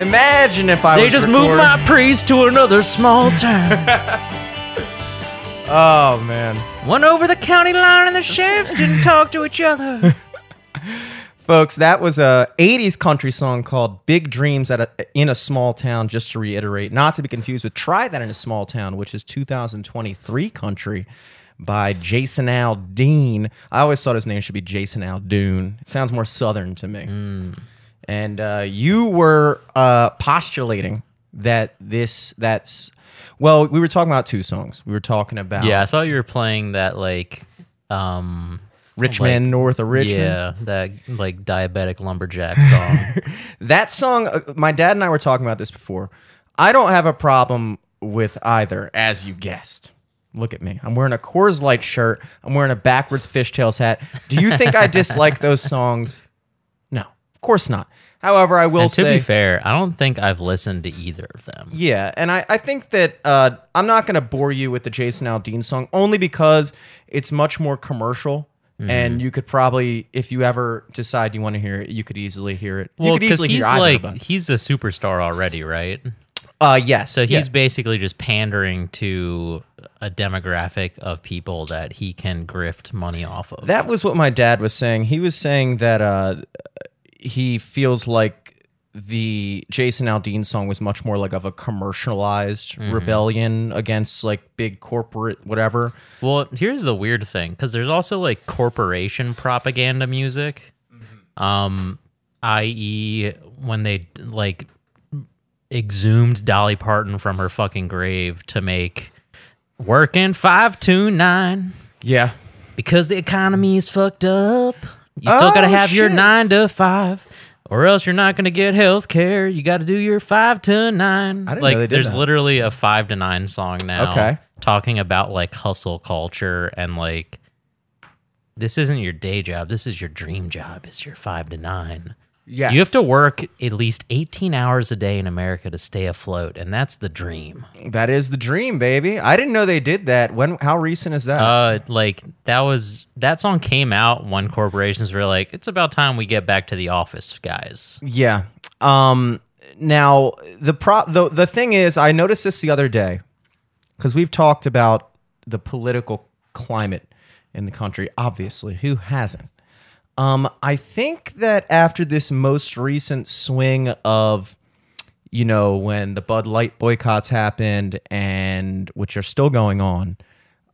Imagine if I was. They just moved my priest to another small town. Oh man, Went over the county line and the sheriffs didn't talk to each other. folks, that was a '80s country song called "Big Dreams" at a, in a small town. Just to reiterate, not to be confused with "Try That in a Small Town," which is 2023 country by Jason Aldean. I always thought his name should be Jason Aldoon. It sounds more southern to me. Hmm. And uh, you were uh, postulating that this that's well, we were talking about two songs. We were talking about yeah, I thought you were playing that like um Richmond, like- north of Richmond. Yeah, that like diabetic lumberjack song. That song, uh, my dad and I were talking about this before. I don't have a problem with either, as you guessed. Look at me. I'm wearing a Coors Light shirt. I'm wearing a backwards fishtails hat. Do you think I dislike those songs? Of course not. However, I will and to say, be fair, I don't think I've listened to either of them. yeah, and I, I think that uh, I'm not going to bore you with the Jason Aldean song only because it's much more commercial. Mm-hmm. And you could probably, if you ever decide you want to hear it, you could easily hear it. You Well, because he's like he's a superstar already, right? Uh, yes. So yeah. he's basically just pandering to a demographic of people that he can grift money off of. That was what my dad was saying. He was saying that uh, he feels like the Jason Aldean song was much more like of a commercialized Mm-hmm. rebellion against like big corporate whatever. Well, here's the weird thing because there's also like corporation propaganda music, um, i.e., when they like exhumed Dolly Parton from her fucking grave to make "Working Five to Nine" Yeah. because the economy is fucked up. You still gotta Oh, have your nine to five. Or else you're not gonna get health care. You got to do your five to nine. I didn't like, know they did there's that. literally a five to nine song now Okay. talking about like hustle culture and like this isn't your day job. This is your dream job. It's your five to nine. Yes. You have to work at least 18 hours a day in America to stay afloat, and that's the dream. That is the dream, baby. I didn't know they did that. When? How recent is that? Uh, like that was that song came out when corporations were like, "It's about time we get back to the office, guys." Yeah. Um now the pro the the thing is I noticed this the other day cuz we've talked about the political climate in the country obviously who hasn't um I think that after this most recent swing of you know when the Bud Light boycotts happened and which are still going on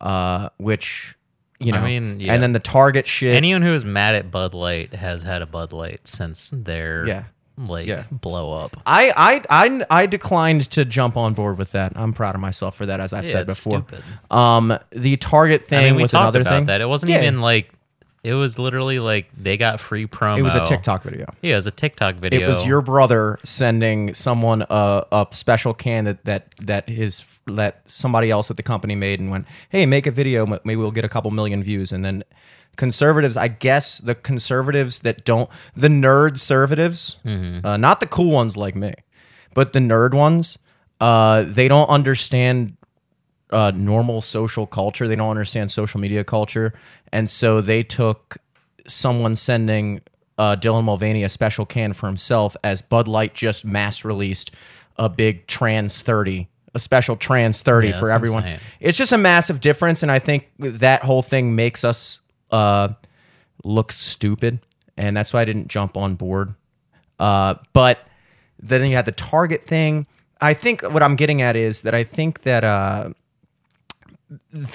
uh which you know mean, yeah. and then the Target shit Anyone who is mad at Bud Light has had a Bud Light since their Yeah. like Yeah. blow up. I, I I I declined to jump on board with that. I'm proud of myself for that, as I've Yeah, said before. stupid. Um, the Target thing I mean, we was talked another about thing. that. It wasn't even like it was literally like they got free promo. It was a TikTok video. Yeah, it was a TikTok video. It was your brother sending someone a, a special can that, that that his that somebody else at the company made and went, "Hey, make a video. Maybe we'll get a couple million views." And then conservatives, I guess the conservatives that don't the nerd conservatives, Mm-hmm. uh, not the cool ones like me, but the nerd ones, uh, they don't understand uh, normal social culture. They don't understand social media culture, and so they took someone sending uh, Dylan Mulvaney a special can for himself as Bud Light just mass released a big trans thirty, a special trans thirty Yeah, for everyone. insane. It's just a massive difference, and I think that whole thing makes us uh, look stupid, and that's why I didn't jump on board. Uh, but then you had the Target thing. I think what I'm getting at is that I think that uh,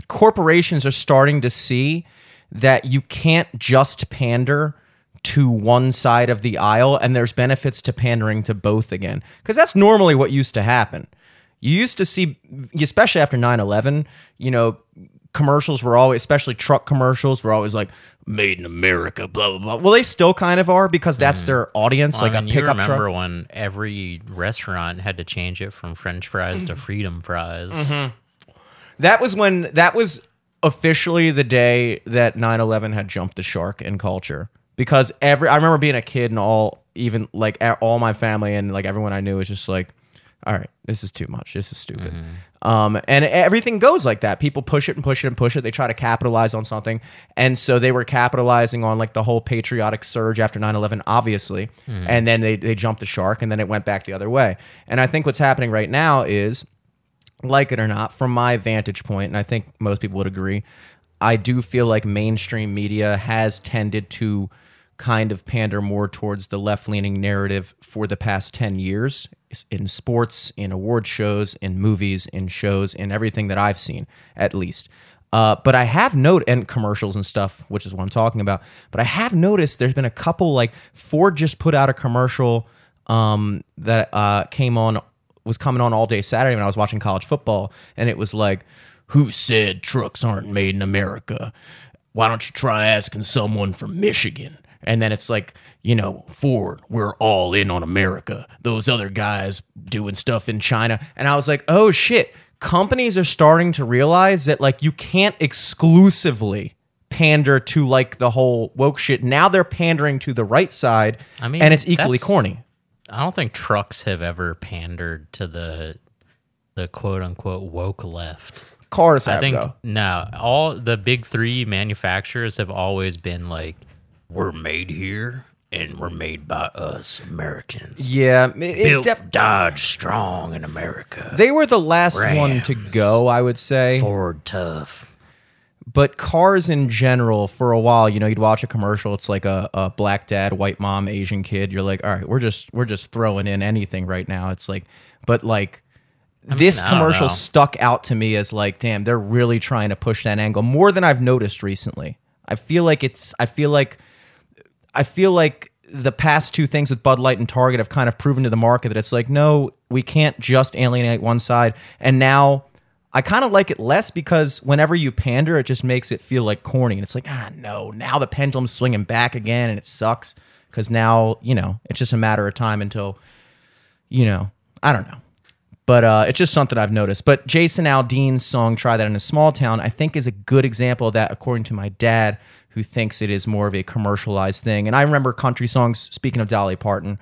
corporations are starting to see that you can't just pander to one side of the aisle and there's benefits to pandering to both again. Because that's normally what used to happen. You used to see especially after 9-11 you know commercials were always especially truck commercials were always like made in america blah blah blah. Well they still kind of are because that's their audience like I mean, a you pickup remember truck. when every restaurant had to change it from French fries Mm-hmm. to Freedom fries? That was when that was officially the day that 9/11 had jumped the shark in culture because every I remember being a kid and all even like all my family and like everyone I knew was just like all right, this is too much. This is stupid. Um, and everything goes like that. People push it and push it and push it. They try to capitalize on something. And so they were capitalizing on like the whole patriotic surge after 9 11, obviously. And then they, they jumped the shark and then it went back the other way. And I think what's happening right now is, like it or not, from my vantage point, and I think most people would agree, I do feel like mainstream media has tended to kind of pander more towards the left leaning narrative for the past 10 years in sports, in award shows, in movies, in shows, in everything that I've seen, at least. Uh, but I have noted, and commercials and stuff, which is what I'm talking about. But I have noticed there's been a couple, like Ford just put out a commercial um, that uh, came on, was coming on all day Saturday when I was watching college football, and it was like, "Who said trucks aren't made in America? Why don't you try asking someone from Michigan?" And then it's like, you know, Ford, we're all in on America. Those other guys doing stuff in China. And I was like, oh shit. Companies are starting to realize that like you can't exclusively pander to like the whole woke shit. Now they're pandering to the right side. I mean, and it's equally that's- corny. I don't think trucks have ever pandered to the the quote unquote woke left. Cars have I think though. no, all the big three manufacturers have always been like, we're made here and we're made by us Americans. Yeah, it, Built def- Dodge strong in America. they were the last one to go, I would say. Ford tough. But cars in general for a while you know you'd watch a commercial it's like a, a black dad white mom asian kid. You're like all right we're just we're just throwing in anything right now. It's like but like this I don't commercial know. stuck out to me as like damn they're really trying to push that angle more than i've noticed recently. I feel like it's i feel like i feel like the past two things with bud light and target have kind of proven to the market that it's like no we can't just alienate one side. And now I kind of like it less because whenever you pander, it just makes it feel like corny. And it's like, ah, no, now the pendulum's swinging back again and it sucks because now, you know, it's just a matter of time until, you know, I don't know. But uh, it's just something I've noticed. But Jason Aldean's song "Try That in a Small Town" I think is a good example of that, according to my dad, who thinks it is more of a commercialized thing. And I remember country songs. Speaking of Dolly Parton,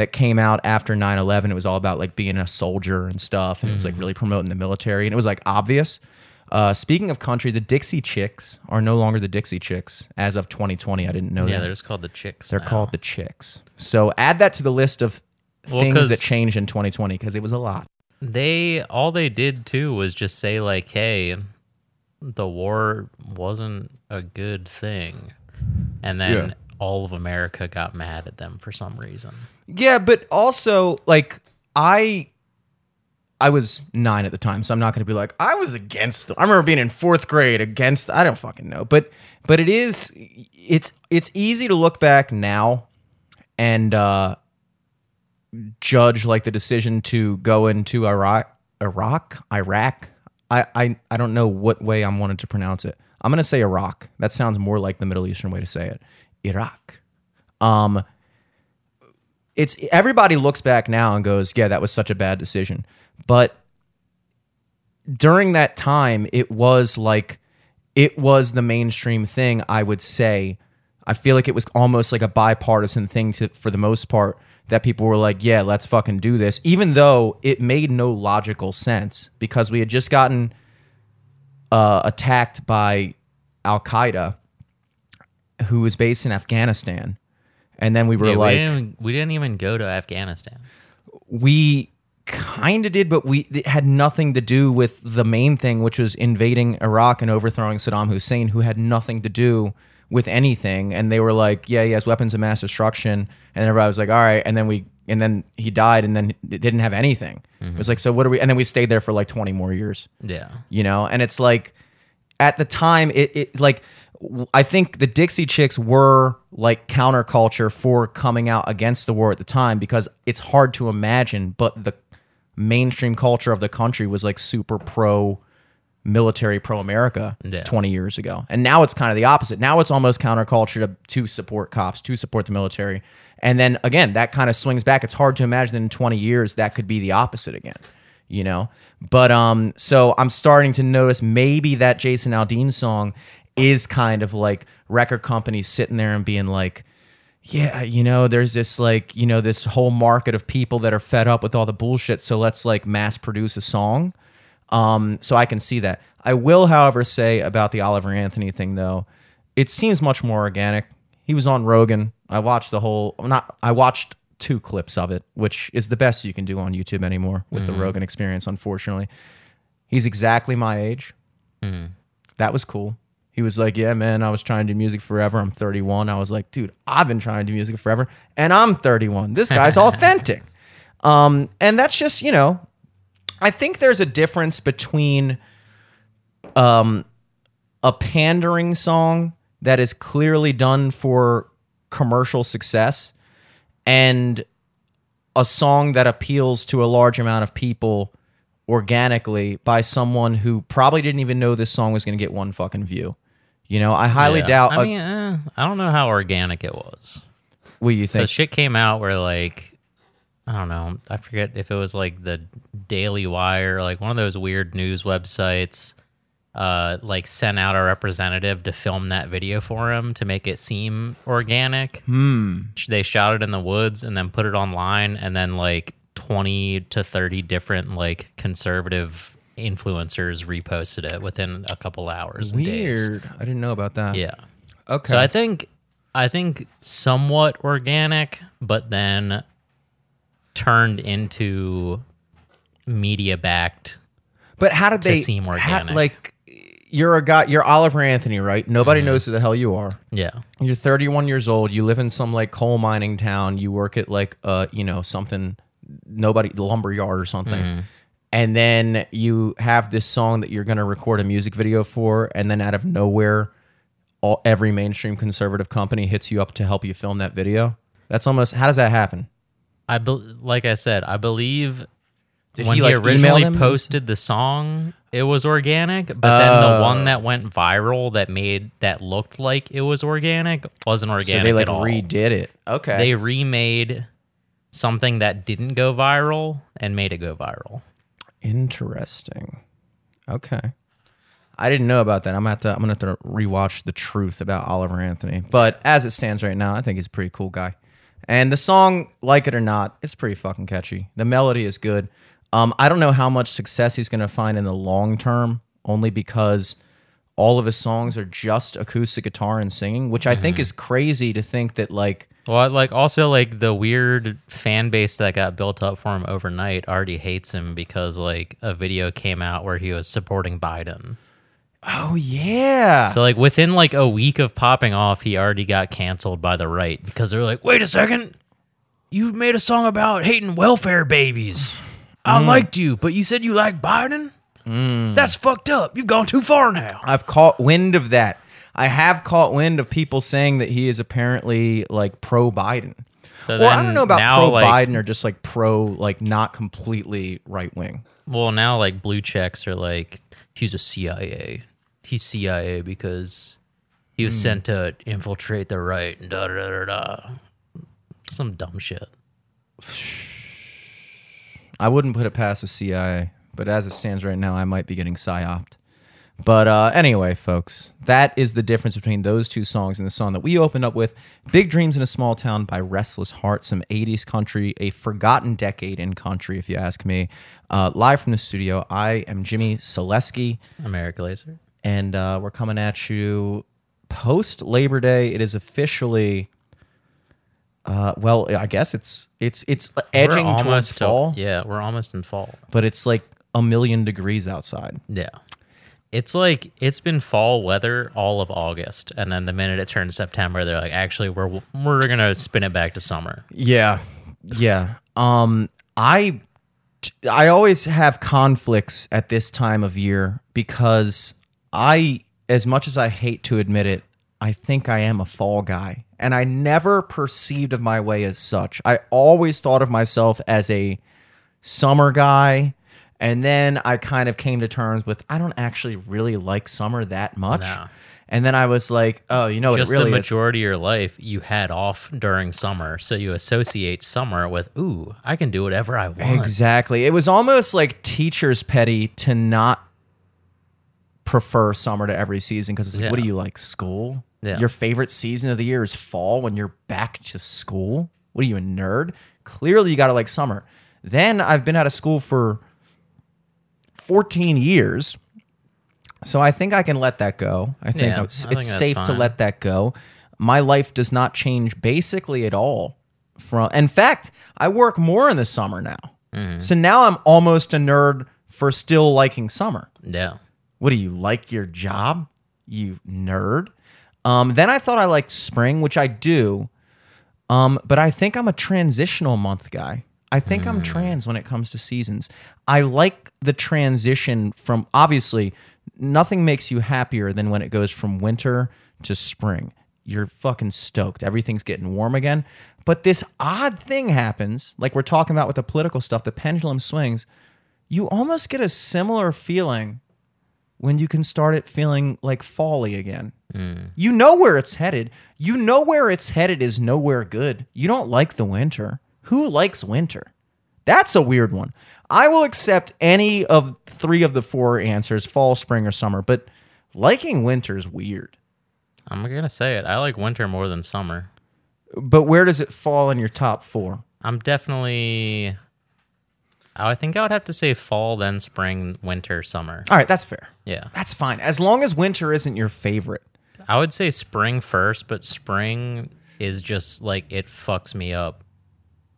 that came out after 9-11 it was all about like being a soldier and stuff and it was like really promoting the military and it was like obvious uh, speaking of country the dixie chicks are no longer the dixie chicks as of 2020 i didn't know Yeah, that they're just called the chicks. they're now. called the chicks so add that to the list of Well, things that changed in 2020 because it was a lot They all they did too was just say like, "Hey, the war wasn't a good thing," and then Yeah. All of America got mad at them for some reason. Yeah, but also like I I was nine at the time, so I'm not going to be like I was against. Them. I remember being in fourth grade against. I don't fucking know, but but it is it's it's easy to look back now and uh, judge like the decision to go into Iraq, Iraq, Iraq. I I I don't know what way I'm wanted to pronounce it. I'm going to say Iraq. That sounds more like the Middle Eastern way to say it. Iraq. Um it's everybody looks back now and goes, "Yeah, that was such a bad decision." But during that time, it was like it was the mainstream thing, I would say. I feel like it was almost like a bipartisan thing to for the most part that people were like, "Yeah, let's fucking do this." Even though it made no logical sense because we had just gotten uh, attacked by Al Qaeda, who was based in Afghanistan, and then we were Yeah, like, we, didn't even, we didn't even go to Afghanistan. we kind of did, but we it had nothing to do with the main thing, which was invading Iraq and overthrowing Saddam Hussein, who had nothing to do with anything. And they were like, "Yeah, he has weapons of mass destruction," and everybody was like, "All right." And then we, and then he died, and then it didn't have anything. It was mm-hmm. like, so what are we? And then we stayed there for like twenty more years Yeah, you know and it's like at the time it, it like i think the dixie chicks were like counterculture for coming out against the war at the time because it's hard to imagine but the mainstream culture of the country was like super pro military pro america Yeah. 20 years ago. And now it's kind of the opposite. Now it's almost counterculture to, to support cops to support the military. And then again that kind of swings back. It's hard to imagine that in 20 years that could be the opposite again you know? But um so i'm starting to notice maybe that jason aldean song is kind of like record companies sitting there and being like yeah, you know, there's this like, you know, this whole market of people that are fed up with all the bullshit. So let's like mass produce a song. Um, so I can see that. I will, however, say about the Oliver Anthony thing though, it seems much more organic. He was on Rogan. I watched the whole not I watched two clips of it, which is the best you can do on YouTube anymore with the Rogan experience, unfortunately. He's exactly my age. That was cool. He was like, Yeah, man, I was trying to do music forever. I'm 31. I was like, Dude, I've been trying to do music forever, and I'm 31. This guy's authentic. Um, and that's just, you know, I think there's a difference between um, a pandering song that is clearly done for commercial success and a song that appeals to a large amount of people organically by someone who probably didn't even know this song was going to get one fucking view. You know, I highly Yeah. doubt. I mean, eh, I don't know how organic it was. what you think? The shit came out where like I don't know. I forget if it was like the Daily Wire, like one of those weird news websites, uh, like sent out a representative to film that video for him to make it seem organic. Hmm. They shot it in the woods and then put it online, and then like twenty to thirty different like conservative influencers reposted it within a couple hours. and days. Weird. I didn't know about that. Yeah. Okay. So I think I think somewhat organic, but then turned into media backed. But how did they seem how- organic. like you're a guy you're Oliver Anthony, right? Nobody knows who the hell you are. Yeah. You're 31 years old, you live in some like coal mining town, you work at like uh, you know, something nobody lumber yard or something. And then you have this song that you're going to record a music video for and then out of nowhere all every mainstream conservative company hits you up to help you film that video. That's almost how does that happen? I be- like I said, I believe Did when he, he, like, email originally posted the song, it was organic, but then the Oh. one that went viral that made that looked like it was organic wasn't organic So they like at all. redid it. Okay. They remade something that didn't go viral and made it go viral. Interesting. Okay. I didn't know about that. I'm gonna have to I'm gonna have to rewatch the truth about Oliver Anthony. But as it stands right now, I think he's a pretty cool guy. And the song, like it or not, it's pretty fucking catchy. The melody is good. Um, I don't know how much success he's gonna find in the long term, only because all of his songs are just acoustic guitar and singing, which I think mm-hmm. is crazy to think that like Well, like also like the weird fan base that got built up for him overnight already hates him because like a video came out where he was supporting Biden. Oh yeah. So like within like a week of popping off, he already got canceled by the right because they're like, "Wait a second, you made a song about hating welfare babies. I mm. liked you, but you said you liked Biden. Mm. That's fucked up. You've gone too far now." I've caught wind of that. I have caught wind of people saying that he is apparently like pro Biden. So Well, I don't know about now, pro like- Biden or just like pro like not completely right wing. Well, now like blue checks are like he's a CIA. He's CIA because he was hmm. sent to infiltrate the right and da da da da. da. Some dumb shit. I wouldn't put it past the CIA, but as it stands right now, I might be getting psyoped. But uh, anyway, folks, that is the difference between those two songs and the song that we opened up with Big Dreams in a Small Town by Restless Heart, some 80s country, a forgotten decade in country, if you ask me. Uh, live from the studio, I am Jimmy Selesky. America Laser. and uh, we're coming at you post Labor Day. It is officially, uh, well, I guess it's it's it's edging towards fall, yeah, we're almost in fall. but it's like a million degrees outside. Yeah. It's like it's been fall weather all of August, and then the minute it turns September, they're like, "Actually, we're we're gonna spin it back to summer." Yeah, yeah. Um, I I always have conflicts at this time of year because I, as much as I hate to admit it, I think I am a fall guy, and I never perceived of my way as such. I always thought of myself as a summer guy. And then I kind of came to terms with I don't actually really like summer that much. No. And then I was like, oh, you know what Just it really the is? majority of your life, you had off during summer, so you associate summer with, "Ooh, I can do whatever I want." Exactly. It was almost like teachers petty to not prefer summer to every season because it's like, what do you like? School? Yeah. Your favorite season of the year is fall when you're back to school. What are you, a nerd? Clearly, you got to like summer. Then I've been out of school for 14 years. So I think I can let that go. I think Yeah, it's, I think it's safe to let that go. My life does not change basically at all. From in fact, I work more in the summer now. Mm-hmm. So now I'm almost a nerd for still liking summer. Yeah. What do you like your job? You nerd. Um, then I thought I liked spring, which I do. Um, but I think I'm a transitional month guy. I think I'm mm. trans when it comes to seasons. I like the transition from obviously nothing makes you happier than when it goes from winter to spring. You're fucking stoked. Everything's getting warm again. But this odd thing happens, like we're talking about with the political stuff, the pendulum swings. You almost get a similar feeling when you can start it feeling like folly again. Mm. You know where it's headed. You know where it's headed is nowhere good. You don't like the winter. Who likes winter? That's a weird one. I will accept any of three of the four answers fall, spring, or summer, but liking winter is weird. I'm gonna say it. I like winter more than summer. But where does it fall in your top four? I'm definitely. I think I would have to say fall, then spring, winter, summer. All right, that's fair. Yeah. That's fine. As long as winter isn't your favorite. I would say spring first, but spring is just like it fucks me up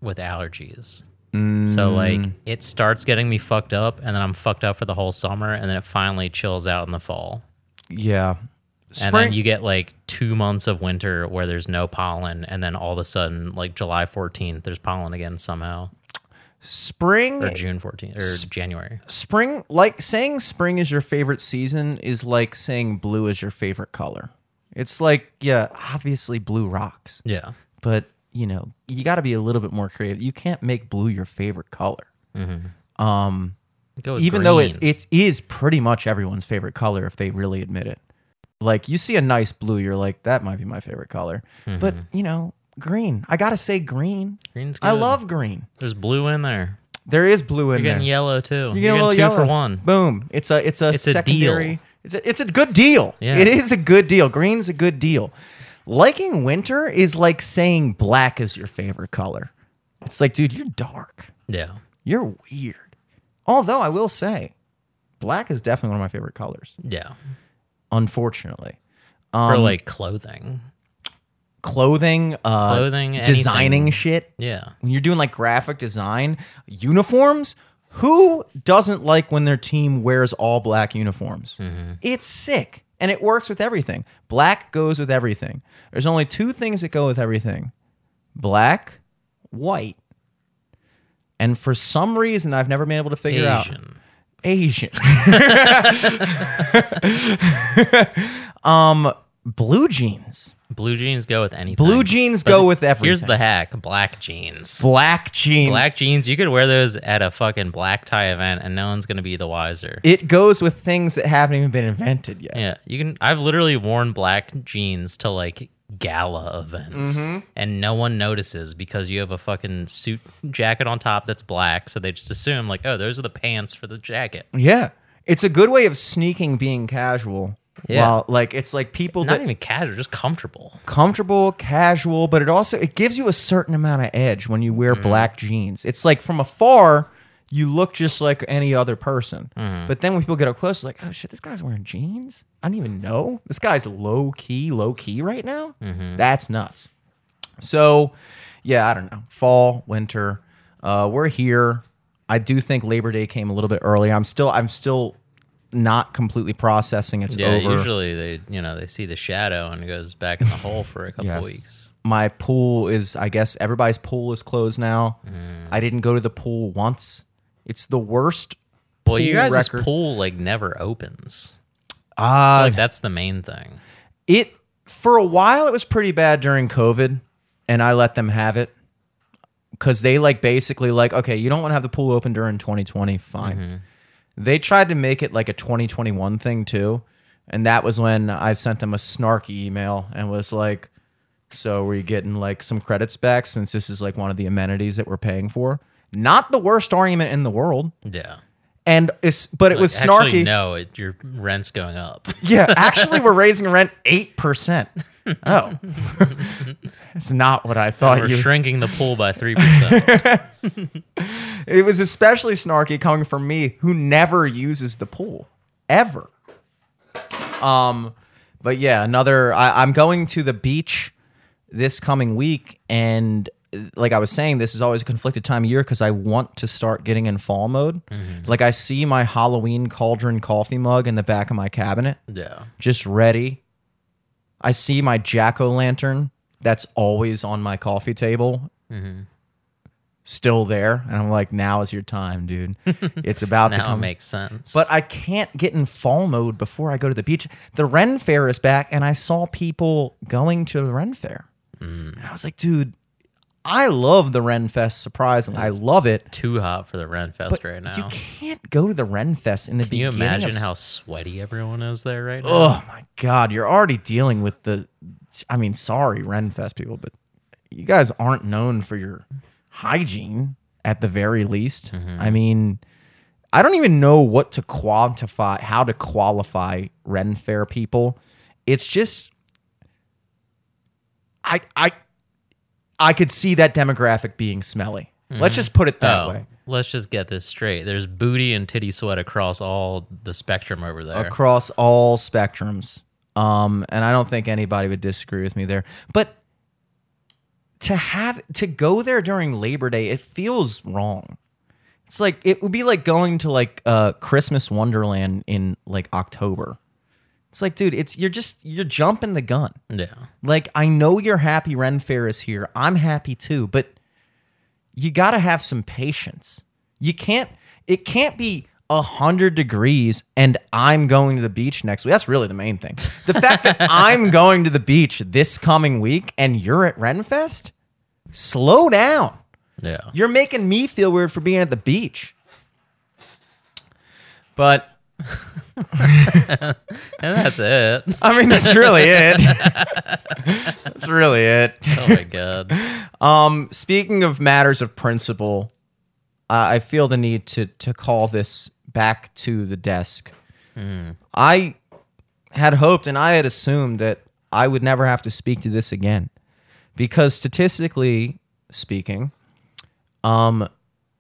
with allergies. So like mm. it starts getting me fucked up, and then I'm fucked up for the whole summer, and then it finally chills out in the fall. Yeah. And then you get like two months of winter where there's no pollen, and then all of a sudden, like July 14th, there's pollen again somehow, spring or June 14th, or January. spring like saying spring is your favorite season is like saying blue is your favorite color. It's like, yeah, obviously blue rocks. Yeah. But, you know, you got to be a little bit more creative. You can't make blue your favorite color. Um Go with even though it it is pretty much everyone's favorite color if they really admit it. Like you see a nice blue, you're like that might be my favorite color. But, you know, green. I got to say green. Green's good. I love green. There's blue in there. There is blue in You're there. getting yellow too. You're You're, getting a little two yellow. for one. Boom. It's a it's a It's a deal. It's a, it's a good deal. Yeah. It is a good deal. Green's a good deal. Liking winter is like saying black is your favorite color. It's like, dude, you're dark. Yeah. You're weird. Although I will say, black is definitely one of my favorite colors. Yeah. Unfortunately, For Um, like clothing. clothing, uh, Clothing, designing anything. shit. Yeah. when you're doing like graphic design uniforms who doesn't like when their team wears all black uniforms it's sick and it works with everything. Black goes with everything. There's only two things that go with everything. Black white. And for some reason i've never been able to figure out. Asian. asian. Um blue jeans Blue jeans go with anything. blue jeans But go with everything Here's the hack: black jeans. black jeans Black jeans. You could wear those at a fucking black tie event, and no one's gonna be the wiser. it goes with things that haven't even been invented yet. Yeah, you can. I've literally worn black jeans to like gala events, Mm-hmm. and no one notices because you have a fucking suit jacket on top that's black. So they just assume like, oh, those are the pants for the jacket. Yeah. It's a good way of sneaking being casual. Yeah. While like it's like people Not that even casual, just comfortable. comfortable, casual, but it also it gives you a certain amount of edge when you Mm. wear black jeans. It's like from afar you look just like any other person. Mm-hmm. But then when people get up close, like, oh shit, this guy's wearing jeans? I didn't even know. This guy's low key, low key right now? Mm-hmm. That's nuts. So, yeah, I don't know. Fall, winter. Uh, we're here. I do think Labor Day came a little bit early. I'm still I'm still not completely processing it's Yeah, over. usually they you know they see the shadow and it goes back in the hole for a couple Yes. weeks. My pool is I guess everybody's pool is closed now. Mm. I didn't go to the pool once. It's the worst. Well, you pool guys' record. pool like never opens. Ah, Like that's the main thing. it for a while it was pretty bad during COVID, and I let them have it because they like basically like okay, you don't want to have the pool open during 2020, fine. They tried to make it like a 2021 thing too, and that was when I sent them a snarky email and was like, "So we're getting like some credits back since this is like one of the amenities that we're paying for." Not the worst argument in the world. Yeah. And it's but it was snarky. Actually, no, it, your rent's going up. Yeah, actually, we're raising rent eight percent. Oh, it's not what I thought We're you. shrinking the pool by three percent. It was especially snarky coming from me, who never uses the pool ever. Um, but yeah, another. I, I'm going to the beach this coming week, and like I was saying, this is always a conflicted time of year because I want to start getting in fall mode. Like I see my Halloween cauldron coffee mug in the back of my cabinet, Yeah. just ready. I see my jack o' lantern that's always on my coffee table, Mm-hmm. still there, and I'm like, now is your time, dude. It's about to it come. makes sense. But I can't get in fall mode before I go to the beach. The Ren Fair is back, and I saw people going to the Ren Fair. Mm. And I was like, dude, I love the Ren Fest. Surprisingly, I love it. too hot for the Ren Fest But right now. you can't go to the Ren Fest in the Can you beginning. imagine of, how sweaty everyone is there right now? Oh my god, you're already dealing with the. I mean, sorry, Ren Fest people, but you guys aren't known for your hygiene at the very least. Mm-hmm. I mean, I don't even know what to quantify, how to qualify Ren Fair people. It's just, I I I could see that demographic being smelly. Let's just put it that Oh, way. let's just get this straight. There's booty and titty sweat across all the spectrum over there. across all spectrums. Um, and I don't think anybody would disagree with me there. But to have to go there during Labor Day, it feels wrong. It's like it would be like going to like uh Christmas Wonderland in like October. It's like, dude, it's you're just you're jumping the gun. yeah. Like I know you're happy Ren Fair is here. I'm happy too, but you got to have some patience. You can't it can't be a hundred degrees and I'm going to the beach next week. That's really the main thing. The fact that I'm going to the beach this coming week and you're at Renfest, slow down. Yeah. You're making me feel weird for being at the beach. But And that's it. I mean, that's really it. that's really it. Oh my god. Um, speaking of matters of principle, uh, I feel the need to to call this back to the desk. I had hoped and I had assumed that I would never have to speak to this again, because statistically speaking, um,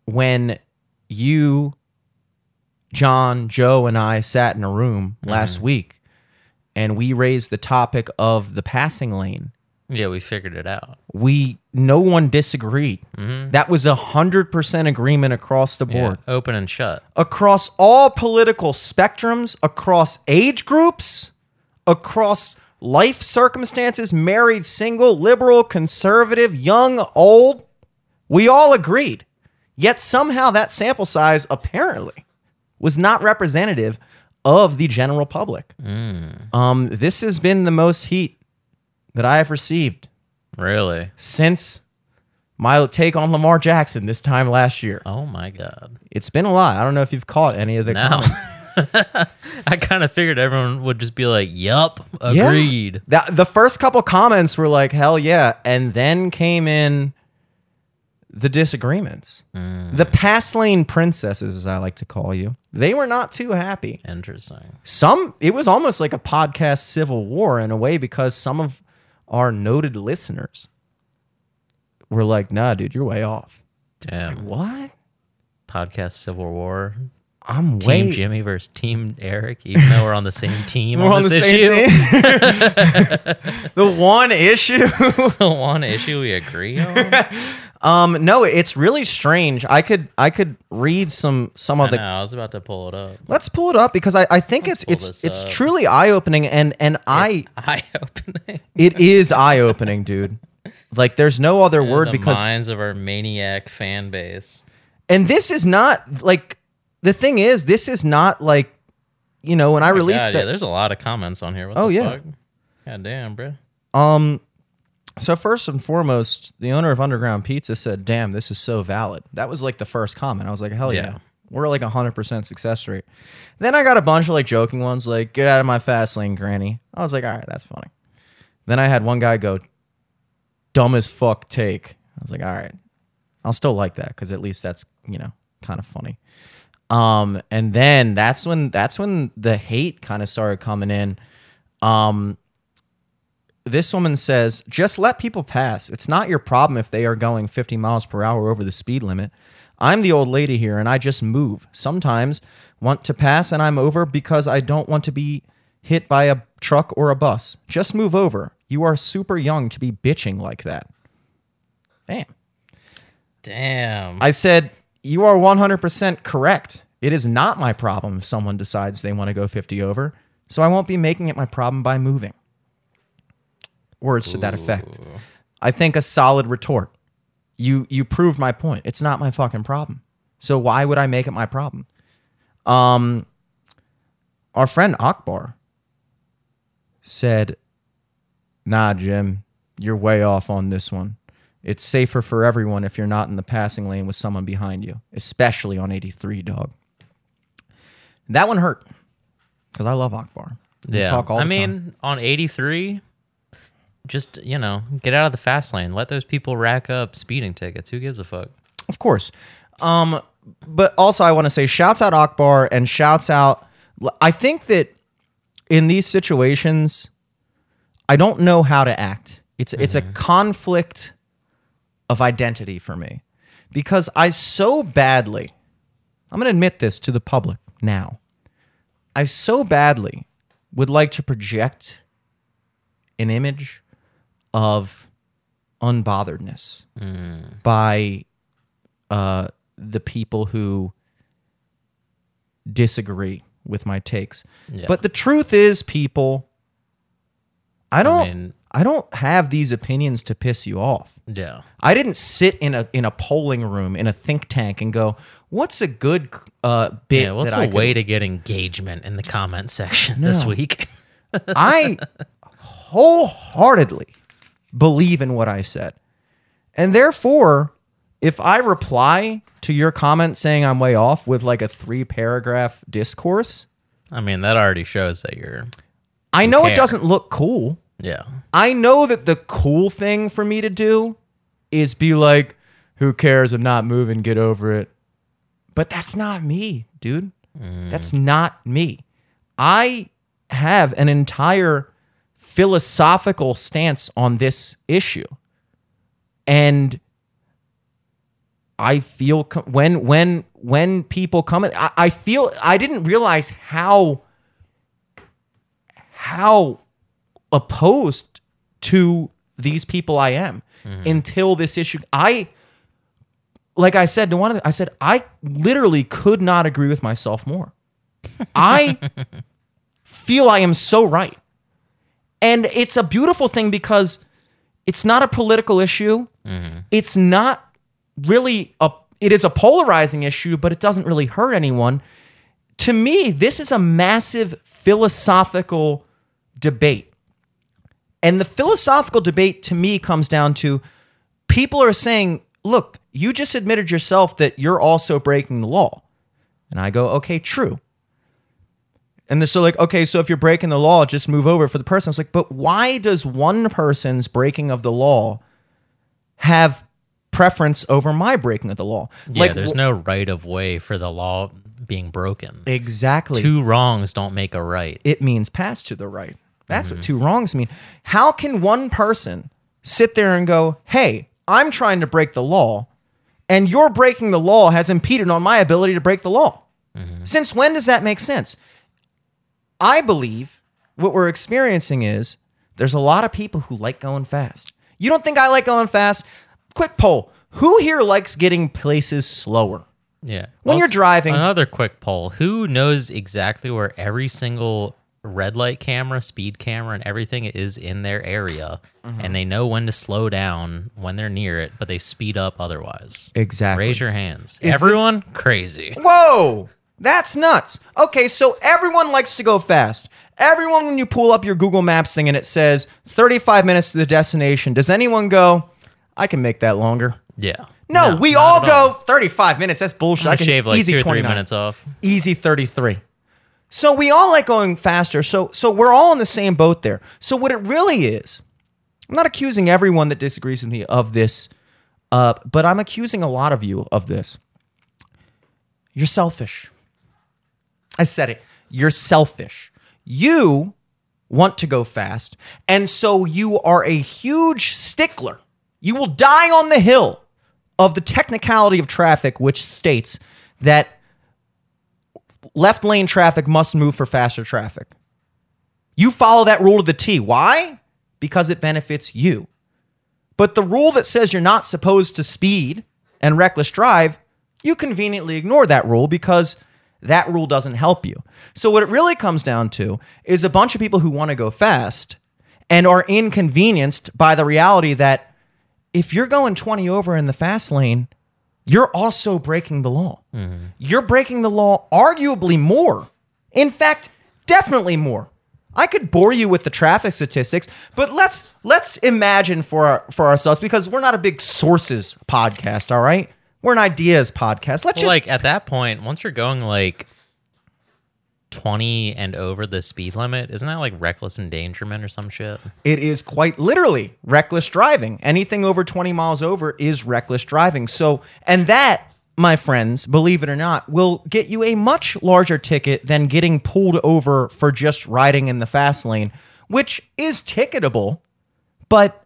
when you, John, Joe, and I sat in a room last mm. week, and we raised the topic of the passing lane Yeah, we figured it out. we no one disagreed. Mm-hmm. That was a hundred percent agreement across the Yeah. board, Open and shut. across all political spectrums, across age groups, across life circumstances, married, single, liberal, conservative, young, old. We all agreed. Yet somehow that sample size apparently was not representative of the general public. Um, this has been the most heat that I have received Really? since my take on Lamar Jackson this time last year. Oh my god. It's been a lot. I don't know if you've caught any of the No. comments. I kind of figured everyone would just be like, "Yup, Yeah. agreed." That the first couple comments were like, "Hell yeah," and then came in the disagreements. Mm. The pass lane princesses, as I like to call you, they were not too happy. Interesting. Some, it was almost like a podcast civil war in a way because some of our noted listeners were like, "Nah, dude, you're way off." It's like, what? Podcast Civil War. I'm Team way Jimmy versus Team Eric, even though we're on the same team on, on the this issue. the one issue. The one issue we agree on. um, no, it's really strange. I could I could read some some I of the. know. I was about to pull it up. Let's pull it up because I, I think Let's it's it's it's up. truly eye opening and and I Eye opening. it is eye opening, dude. Like there's no other word the because minds of our maniac fan base. and this is not like the thing is this is not like you know when I Oh My released God, that yeah, there's a lot of comments on here. What Oh, the yeah. fuck? God damn, bro. Um, so first and foremost, the owner of Underground Pizza said, "Damn, this is so valid." That was like the first comment. I was like, "Hell yeah, Yeah. we're like a hundred percent success rate." Then I got a bunch of like joking ones, like "Get out of my fast lane, Granny." I was like, "All right, that's funny." Then I had one guy go, "Dumb as fuck take." I was like, "All right, I'll still like that because at least that's you know kind of funny." Um, and then that's when that's when the hate kind of started coming in. Um, this woman says, just let people pass. It's not your problem if they are going 50 miles per hour over the speed limit. I'm the old lady here and I just move. Sometimes want to pass and I'm over because I don't want to be hit by a truck or a bus. Just move over. You are super young to be bitching like that. Damn. Damn. I said, You are 100% correct. It is not my problem if someone decides they want to go 50 over. So I won't be making it my problem by moving. Words to that effect. I think a solid retort. You you proved my point. It's not my fucking problem. So why would I make it my problem? Um our friend Akbar said, "Nah, Jim, you're way off on this one. It's safer for everyone if you're not in the passing lane with someone behind you, especially on 83, dog." That one hurt because I love Akbar. We yeah. I mean, time. on 83, just, you know, get out of the fast lane. Let those people rack up speeding tickets. Who gives a fuck? Of course. Um, but also, I want to say shouts out Akbar and shouts out. I think that in these situations, I don't know how to act. It's it's a conflict of identity for me because I so badly. I'm going to admit this to the public now. I so badly would like to project an image of unbotheredness by uh, the people who disagree with my takes. Yeah. But the truth is, people, I don't, I, mean- don't have these opinions to piss you off. Yeah. I didn't sit in a in a polling room in a think tank and go, "What's a good uh, bit?" Yeah, what's that a I could-" way to get engagement in the comment section this week? I wholeheartedly believe in what I said. And therefore, if I reply to your comment saying I'm way off with like a three paragraph discourse, I mean, that already shows that you're. I know it doesn't look cool. Yeah. I know that the cool thing for me to do is be like, who cares? I'm not moving, get over it. But that's not me, dude. Mm. That's not me. I have an entire philosophical stance on this issue. And I feel when when when people come I, I feel I didn't realize how how opposed to these people I am mm-hmm. until this issue. I, like I said to one of them, I said, I literally could not agree with myself more. I feel I am so right. And it's a beautiful thing because it's not a political issue. Mm-hmm. It's not really a, it is a polarizing issue, but it doesn't really hurt anyone. To me, this is a massive philosophical debate. And the philosophical debate to me comes down to people are saying, look, you just admitted yourself that you're also breaking the law. And I go, okay, true. And they're so like, okay, so if you're breaking the law, just move over for the person. I was like, but why does one person's breaking of the law have preference over my breaking of the law? Yeah, like, there's no right of way for the law being broken. exactly. Two wrongs don't make a right. it means pass to the right. That's what mm-hmm. two wrongs mean. How can one person sit there and go, hey, I'm trying to break the law, and your breaking the law has impeded on my ability to break the law? Mm-hmm. Since when does that make sense? I believe what we're experiencing is there's a lot of people who like going fast. You don't think I like going fast? Quick poll. Who here likes getting places slower? Yeah. When you're driving- Another quick poll. Who knows exactly where every single red light camera, speed camera, and everything is in their area? Mm-hmm. And they know when to slow down when they're near it, but they speed up otherwise. Exactly. Raise your hands. Is Everyone, crazy. Whoa, that's nuts. Okay, so everyone likes to go fast. Everyone, when you pull up your Google Maps thing and it says 35 minutes to the destination, does anyone go, I can make that longer? Yeah. No, we not all at go 35 minutes. That's bullshit. I I can shave like easy two or three 29. minutes off. Easy 33. So we all like going faster. So so we're all in the same boat there. So what it really is, I'm not accusing everyone that disagrees with me of this, uh, but I'm accusing a lot of you of this. You're selfish. I said it. You're selfish. You want to go fast. And so you are a huge stickler. You will die on the hill of the technicality of traffic, which states that left lane traffic must move for faster traffic. You follow that rule to the T. Why? Because it benefits you. But the rule that says you're not supposed to speed and reckless drive, you conveniently ignore that rule because that rule doesn't help you. So, what it really comes down to is a bunch of people who want to go fast and are inconvenienced by the reality that if you're going 20 over in the fast lane, you're also breaking the law. Mm-hmm. You're breaking the law arguably more. In fact, definitely more. I could bore you with the traffic statistics, but let's let's imagine for our, for ourselves because we're not a big sources podcast, all right? We're an ideas podcast. Let's Well, just like at that point, once you're going like 20 and over the speed limit, isn't that like reckless endangerment or some shit? It is quite literally reckless driving. Anything over 20 miles over is reckless driving. So, and that, my friends, believe it or not, will get you a much larger ticket than getting pulled over for just riding in the fast lane, which is ticketable, but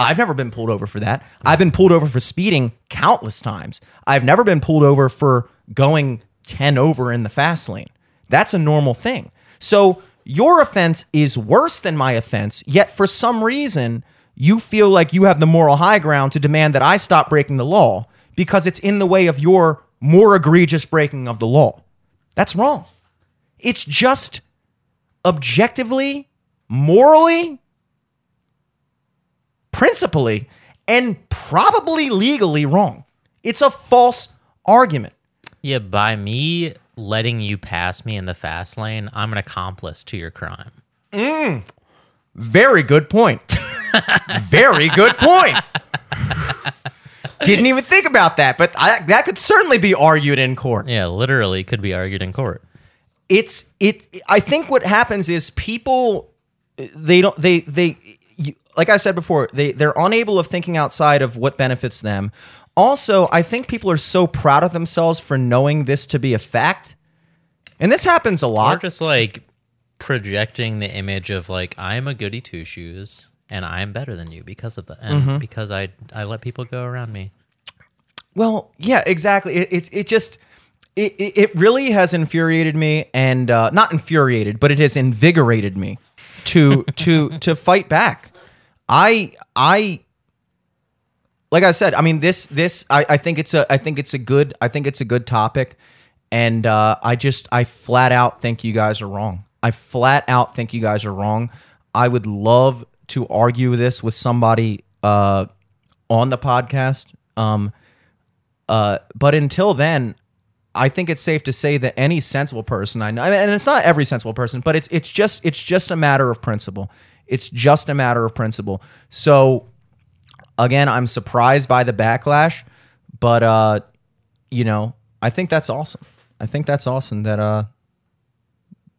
I've never been pulled over for that. I've been pulled over for speeding countless times. I've never been pulled over for going 10 over in the fast lane. That's a normal thing. So your offense is worse than my offense, yet for some reason, you feel like you have the moral high ground to demand that I stop breaking the law because it's in the way of your more egregious breaking of the law. That's wrong. It's just objectively, morally, principally, and probably legally wrong. It's a false argument. Yeah, by me letting you pass me in the fast lane, I'm an accomplice to your crime. Mm. Very good point. Very good point. Didn't even think about that, but I, that could certainly be argued in court. Yeah, literally could be argued in court. It's it. I think what happens is people they don't they they you, like I said before they they're unable of thinking outside of what benefits them. Also, I think people are so proud of themselves for knowing this to be a fact, and this happens a lot. just like projecting the image of like I'm a goody two shoes and I'm better than you because of the and Mm-hmm. because I I let people go around me. Well, yeah, exactly. It it, it just it, it it really has infuriated me, and uh, not infuriated, but it has invigorated me to to to fight back. I I like I said, I mean this this I, I think it's a I think it's a good I think it's a good topic, and uh, I just I flat out think you guys are wrong. I flat out think you guys are wrong. I would love to argue this with somebody uh, on the podcast. Um, uh, but until then, I think it's safe to say that any sensible person I know, and it's not every sensible person, but it's it's just it's just a matter of principle. It's just a matter of principle. So again, I'm surprised by the backlash, but uh, you know, I think that's awesome. I think that's awesome that uh,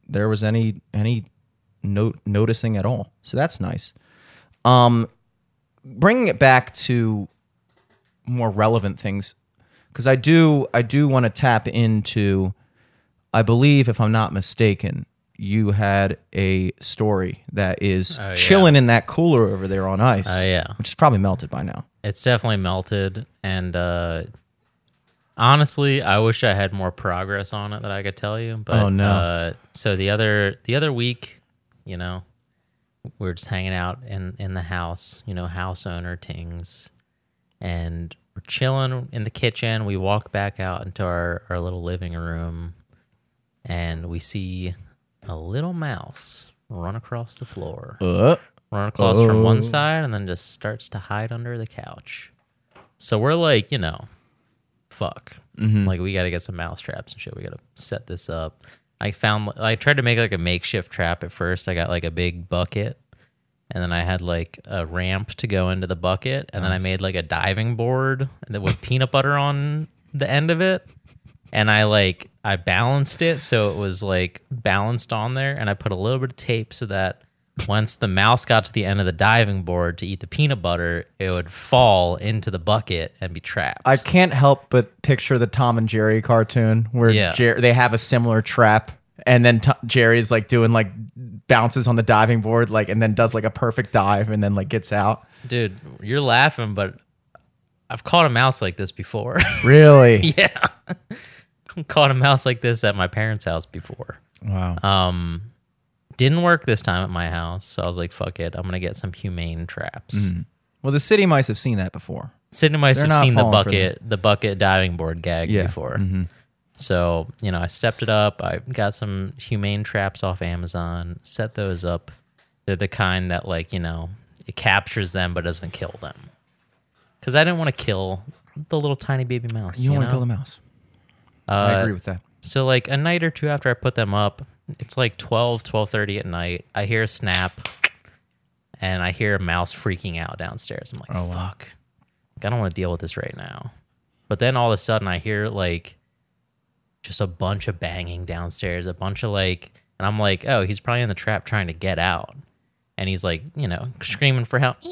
there was any any note noticing at all. So that's nice. Um, bringing it back to more relevant things because I do I do want to tap into I believe if I'm not mistaken you had a story that is Oh, yeah. chilling in that cooler over there on ice. Oh, yeah. Which is probably melted by now. It's definitely melted, and uh, honestly, I wish I had more progress on it that I could tell you. But Oh, no. Uh, so the other the other week, you know, we are just hanging out in in the house, you know, house owner tings, and we're chilling in the kitchen. We walk back out into our our little living room, and we see a little mouse run across the floor Uh, run across from one side and then just starts to hide under the couch. So we're like, you know, fuck. Mm-hmm. Like we got to get some mouse traps and shit. We got to set this up. I found I tried to make like a makeshift trap at first. I got like a big bucket and then I had like a ramp to go into the bucket and then I made like a diving board that with peanut butter on the end of it. And I like I balanced it so it was like balanced on there and I put a little bit of tape so that once the mouse got to the end of the diving board to eat the peanut butter, it would fall into the bucket and be trapped. I can't help but picture the Tom and Jerry cartoon where Yeah. Jer- they have a similar trap and then t- Jerry's like doing like bounces on the diving board, like, and then does like a perfect dive, and then like gets out. Dude, you're laughing, but I've caught a mouse like this before. Really? yeah. caught a mouse like this at my parents' house before. wow. Um didn't work this time at my house, so I was like, fuck it, I'm gonna get some humane traps. Well, the city mice have seen that before. Sydney mice They're have seen the bucket the bucket diving board gag Yeah. before. So, you know, I stepped it up. I got some humane traps off Amazon, set those up. They're the kind that like, you know, it captures them but doesn't kill them. Cuz I didn't want to kill the little tiny baby mouse. You, don't want to kill the mouse. I Uh, agree with that. So like a night or two after I put them up, it's like 12, 12:30 at night. I hear a snap and I hear a mouse freaking out downstairs. I'm like, Oh, wow. fuck. Like, I don't want to deal with this right now. But then all of a sudden I hear like just a bunch of banging downstairs, a bunch of like and I'm like, "Oh, he's probably in the trap trying to get out." And he's like, you know, screaming for help.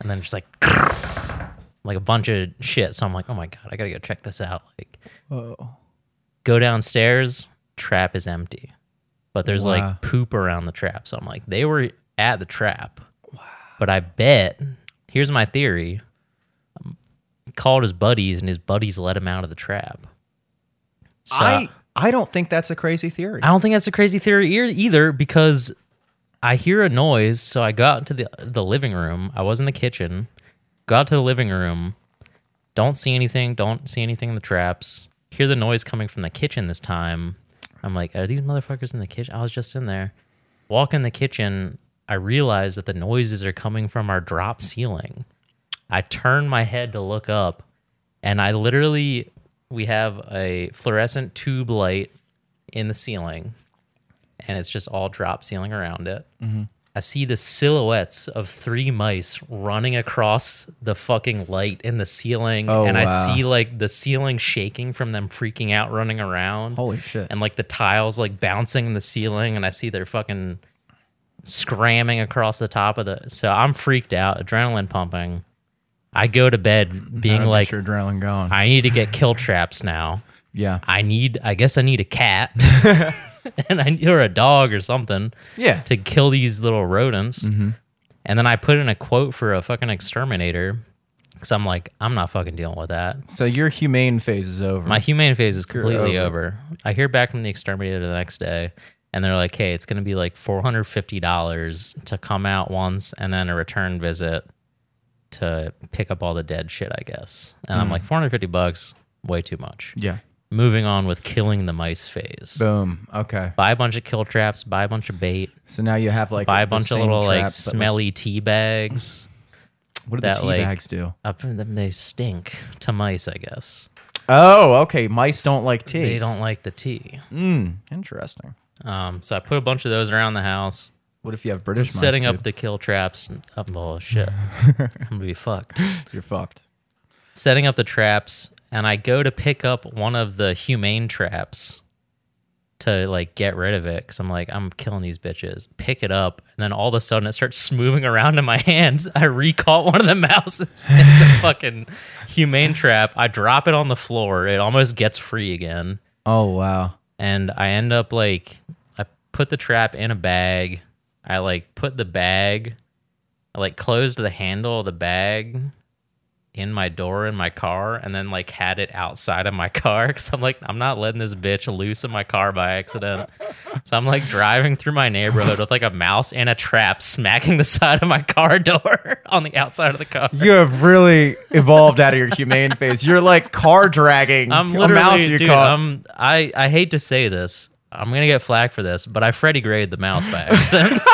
and then just like like a bunch of shit. So I'm like, "Oh my god, I got to go check this out." Like Whoa. go downstairs, trap is empty. But there's Wow. like poop around the trap. So I'm like, they were at the trap. But I bet, here's my theory. Called his buddies and his buddies let him out of the trap. So I I don't think that's a crazy theory. I don't think that's a crazy theory either because I hear a noise. So I go out into the, the living room. I was in the kitchen. Go out to the living room. Don't see anything. Don't see anything in the traps. Hear the noise coming from the kitchen this time. I'm like, are these motherfuckers in the kitchen? I was just in there. Walk in the kitchen. I realize that the noises are coming from our drop ceiling. I turn my head to look up, and I literally we have a fluorescent tube light in the ceiling, and it's just all drop ceiling around it. Mm-hmm. I see the silhouettes of three mice running across the fucking light in the ceiling, Oh, and wow. I see like the ceiling shaking from them freaking out, running around Holy shit. and like the tiles like bouncing in the ceiling and I see they're fucking scramming across the top of the so I'm freaked out, adrenaline pumping. I go to bed being like your adrenaline going. I need to get kill traps now. yeah. I need I guess I need a cat and I need or a dog or something Yeah. to kill these little rodents. Mm-hmm. And then I put in a quote for a fucking exterminator cuz I'm like I'm not fucking dealing with that. So your humane phase is over. My humane phase is completely over. over. I hear back from the exterminator the next day, and they're like, "Hey, it's going to be like four hundred fifty dollars to come out once, and then a return visit to pick up all the dead shit." I guess, and I'm like, four hundred fifty bucks, way too much. yeah. Moving on with killing the mice phase. Boom. Okay. Buy a bunch of kill traps. Buy a bunch of bait. So now you have like buy a bunch of little like smelly tea bags. What do the tea like- bags do? Up them, they stink to mice. I guess Oh, okay. Mice don't like tea. they don't like the tea. Mm, interesting. Um, so I put a bunch of those around the house. What if you have British mice? setting up dude? the kill traps. and- Oh, oh shit! I'm gonna be fucked. You're fucked. Setting up the traps, and I go to pick up one of the humane traps to like get rid of it because I'm like I'm killing these bitches. Pick it up, and then all of a sudden it starts moving around in my hands. I recaught one of the mouses in the fucking humane trap. I drop it on the floor. It almost gets free again Oh wow. and I end up like I put the trap in a bag. I like put the bag, I like closed the handle of the bag in my door in my car, and then like had it outside of my car because I'm like I'm not letting this bitch loose in my car by accident. So I'm like driving through my neighborhood with like a mouse and a trap smacking the side of my car door on the outside of the car. You have really evolved out of your humane phase. You're like car dragging I'm a mouse you dude. caught. I'm, I I hate to say this. I'm gonna get flack for this, but I Freddie Gray'd the mouse by accident.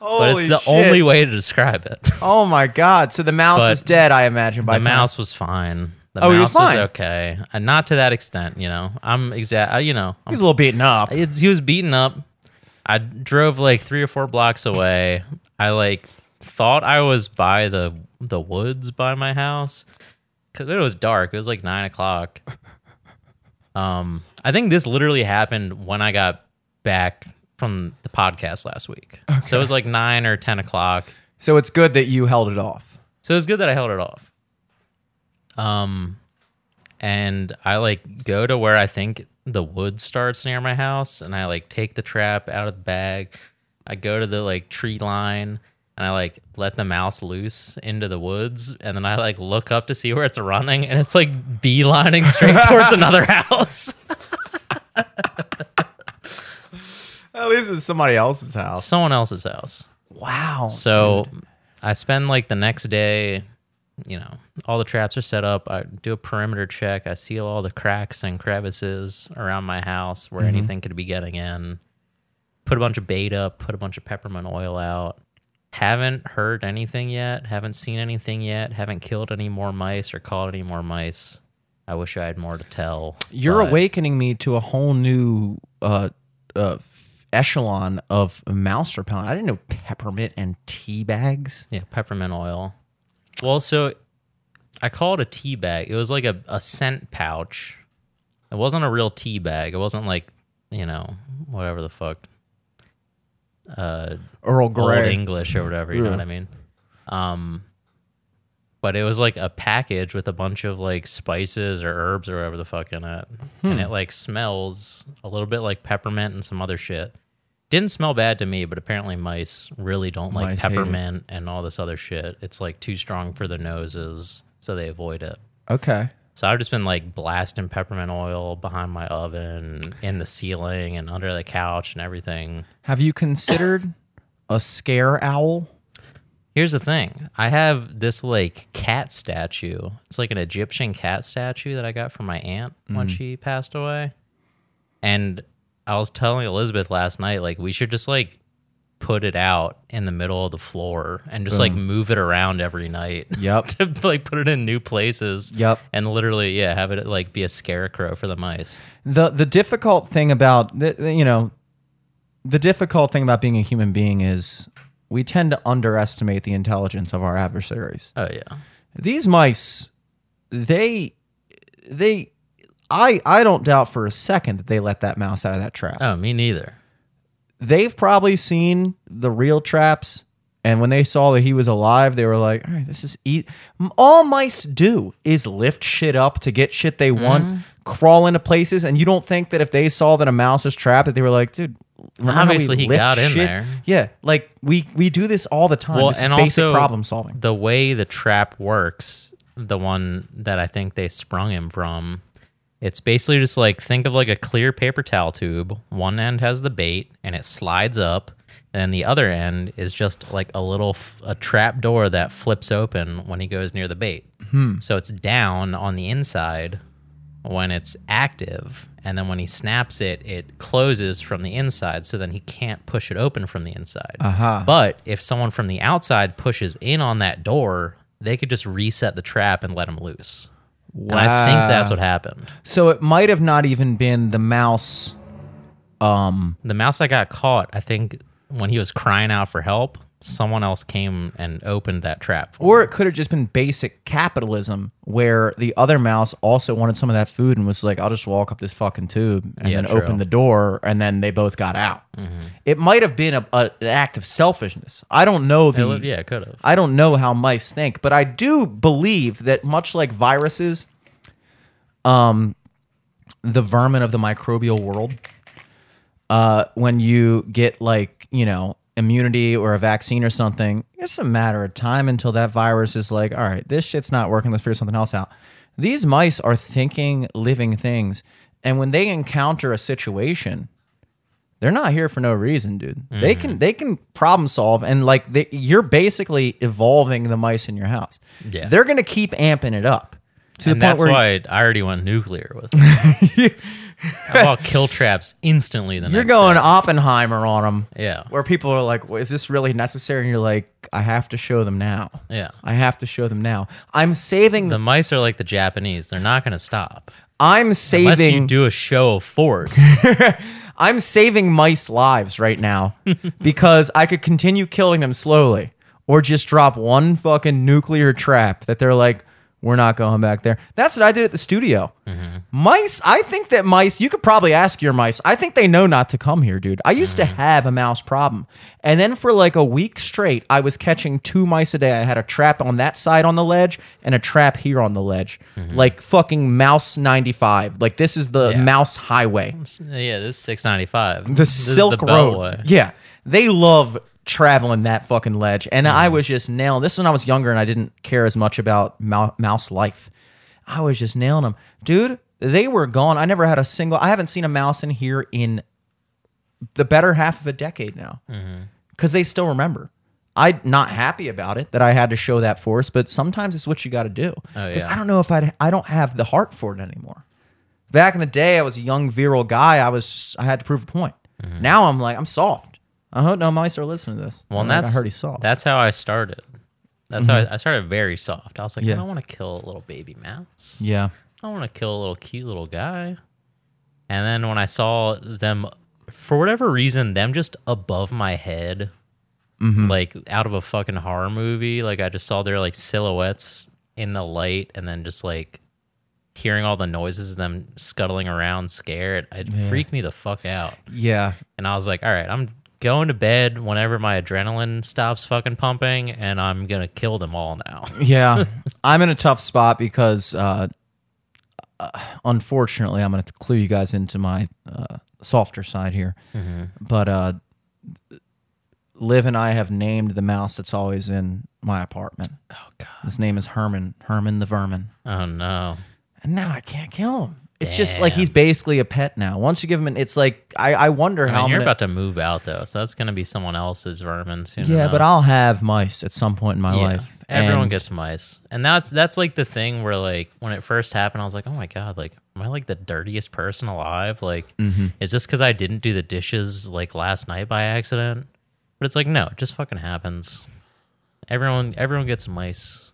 but it's the only way to describe it. Oh my god! So the mouse But was dead, I imagine. By the time- mouse was fine. The Oh, he mouse was fine. okay, and not to that extent. You know, I'm exact. You know, He I'm, was a little beaten up. it's, he was beaten up. I drove like three or four blocks away. I like thought I was by the the woods by my house because it was dark. It was like nine o'clock. Um, I think this literally happened when I got back from the podcast last week. So it was like nine or ten o'clock. So it's good that you held it off. So it was good that I held it off. Um, and I like go to where I think the wood starts near my house, and I like take the trap out of the bag. I go to the like tree line, and I like let the mouse loose into the woods, and then I like look up to see where it's running, and it's like beelining straight towards another house. At least it's somebody else's house. Someone else's house. Wow. So I spend like the next day, you know, all the traps are set up. I do a perimeter check. I seal all the cracks and crevices around my house where mm-hmm. anything could be getting in. Put a bunch of bait up, put a bunch of peppermint oil out. Haven't heard anything yet. Haven't seen anything yet. Haven't killed any more mice or caught any more mice. I wish I had more to tell. You're but- awakening me to a whole new uh, uh, echelon of mouse repellent. I didn't know peppermint and tea bags. Yeah, peppermint oil. Well, so I call it a tea bag. It was like a, a scent pouch. It wasn't a real tea bag. It wasn't like, you know, whatever the fuck. Uh Earl old Grey. English or whatever, you know what I mean? Um but it was like a package with a bunch of like spices or herbs or whatever the fuck in it. Hmm. And it like smells a little bit like peppermint and some other shit. Didn't smell bad to me, but apparently mice really don't like Mice peppermint and all this other shit. It's like too strong for their noses, so they avoid it. Okay. So I've just been like blasting peppermint oil behind my oven, in the ceiling, and under the couch and everything. Have you considered a scare owl? Here's the thing. I have this like cat statue. It's like an Egyptian cat statue that I got from my aunt when mm. she passed away. And I was telling Elizabeth last night, like, we should just like put it out in the middle of the floor and just like mm. move it around every night. Yep. to like put it in new places. Yep. And literally, yeah, have it like be a scarecrow for the mice. the the difficult thing about you know the difficult thing about being a human being is we tend to underestimate the intelligence of our adversaries. Oh yeah. These mice, they they I I don't doubt for a second that they let that mouse out of that trap. Oh, me neither. They've probably seen the real traps and when they saw that he was alive, they were like, "All right, this is eat." All mice do is lift shit up to get shit they want, Mm-hmm. crawl into places, and you don't think that if they saw that a mouse was trapped, that they were like, "Dude, remember how we Obviously, he got in shit?" there. Yeah, like we we do this all the time. Well, this and also problem solving. the way the trap works, the one that I think they sprung him from, it's basically just like think of like a clear paper towel tube. One end has the bait and it slides up, and then the other end is just like a little f- a trap door that flips open when he goes near the bait. So it's down on the inside when it's active, and then when he snaps it, it closes from the inside. So then he can't push it open from the inside. Uh-huh. But if someone from the outside pushes in on that door, they could just reset the trap and let him loose. And I think that's what happened. So it might have not even been the mouse. Um, The mouse that got caught, I think when he was crying out for help, someone else came and opened that trap. For. Or it could have just been basic capitalism where the other mouse also wanted some of that food and was like, I'll just walk up this fucking tube and Yeah, then true. open the door and then they both got out. Mm-hmm. It might have been a, a- an act of selfishness. I don't know the It- yeah, it could have. I don't know how mice think, but I do believe that much like viruses, um, the vermin of the microbial world, uh, when you get like you know immunity or a vaccine or something, it's a matter of time until that virus is like, all right, this shit's not working. Let's figure something else out. These mice are thinking, living things, and when they encounter a situation, they're not here for no reason, dude. They Mm-hmm. can they can problem solve and like they, you're basically evolving the mice in your house. Yeah. they're gonna keep amping it up to and the point that's where why I already went nuclear with it. I bought kill traps instantly the you're next going day. Oppenheimer on them. Yeah. where people are like, well, "Is this really necessary?" And you're like, "I have to show them now. Yeah. I have to show them now. I'm saving. The mice are like the Japanese. They're not going to stop. I'm saving. Unless you do a show of force. I'm saving mice lives right now because I could continue killing them slowly or just drop one fucking nuclear trap that they're like, we're not going back there. That's what I did at the studio. Mice, I think that mice, you could probably ask your mice. I think they know not to come here, dude. I used to mm-hmm. have a mouse problem. And then for like a week straight, I was catching two mice a day. I had a trap on that side on the ledge and a trap here on the ledge. Mm-hmm. Like fucking mouse 95. Like this is the Yeah. mouse highway. Yeah, this is six ninety five. The Silk Road. Yeah. They love traveling that fucking ledge. And I mm. was just nailing this when I was younger and I didn't care as much about mouse life. I was just nailing them. Dude, they were gone. I never had a single, I haven't seen a mouse in here in the better half of a decade now mm-hmm. because they still remember. I'm not happy about it that I had to show that force, but sometimes it's what you got to do. Oh, Because yeah. I don't know if I I don't have the heart for it anymore. Back in the day, I was a young virile guy. I was I had to prove a point. Mm-hmm. Now I'm like I'm soft. I hope no mice are listening to this. Mm-hmm. Well, and that's I heard he's soft. That's how I started. That's how I, I started very soft. I was like, Yeah. I don't want to kill a little baby mouse. yeah. I want to kill a little cute little guy. And then when I saw them, for whatever reason, them just above my head, Mm-hmm. like out of a fucking horror movie, like I just saw their like silhouettes in the light, and then just like hearing all the noises of them scuttling around, scared. It freaked me the fuck out. Yeah. And I was like, all right, I'm going to bed whenever my adrenaline stops fucking pumping, and I'm gonna kill them all now. Yeah. I'm in a tough spot because uh, uh, unfortunately, I'm going to clue you guys into my uh, softer side here. Mm-hmm. But uh, Liv and I have named the mouse that's always in my apartment. Oh god. His name is Herman, Herman the Vermin. Oh no. And now I can't kill him. It's just like Damn. he's basically a pet now. Once you give him an, it's like I, I wonder I how mean, I'm you're gonna- about to move out though, so that's gonna be someone else's vermin soon. Yeah, enough. but I'll have mice at some point in my Yeah. life. Everyone And- gets mice, and that's that's like the thing where like when it first happened, I was like, oh my god, like am I like the dirtiest person alive? Like, Mm-hmm. is this because I didn't do the dishes like last night by accident? But it's like no, it just fucking happens. Everyone everyone gets mice.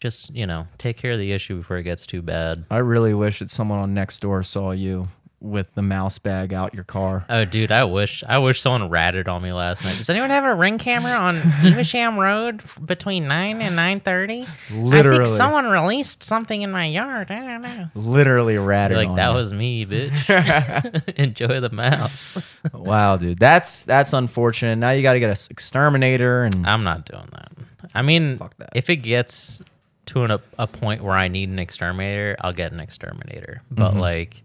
Just you know, take care of the issue before it gets too bad. I really wish that someone on next door saw you with the mouse bag out your car. Oh, dude, I wish I wish someone ratted on me last night. Does anyone have a ring camera on Evesham Road between nine and nine thirty? I Literally. think someone released something in my yard. I don't know. Literally ratted Like that you. was me, bitch. Enjoy the mouse. wow, dude. That's that's unfortunate. Now you got to get an exterminator and I'm not doing that. I mean, Fuck that. if it gets to an, a, point where I need an exterminator, I'll get an exterminator. But Mm-hmm. like,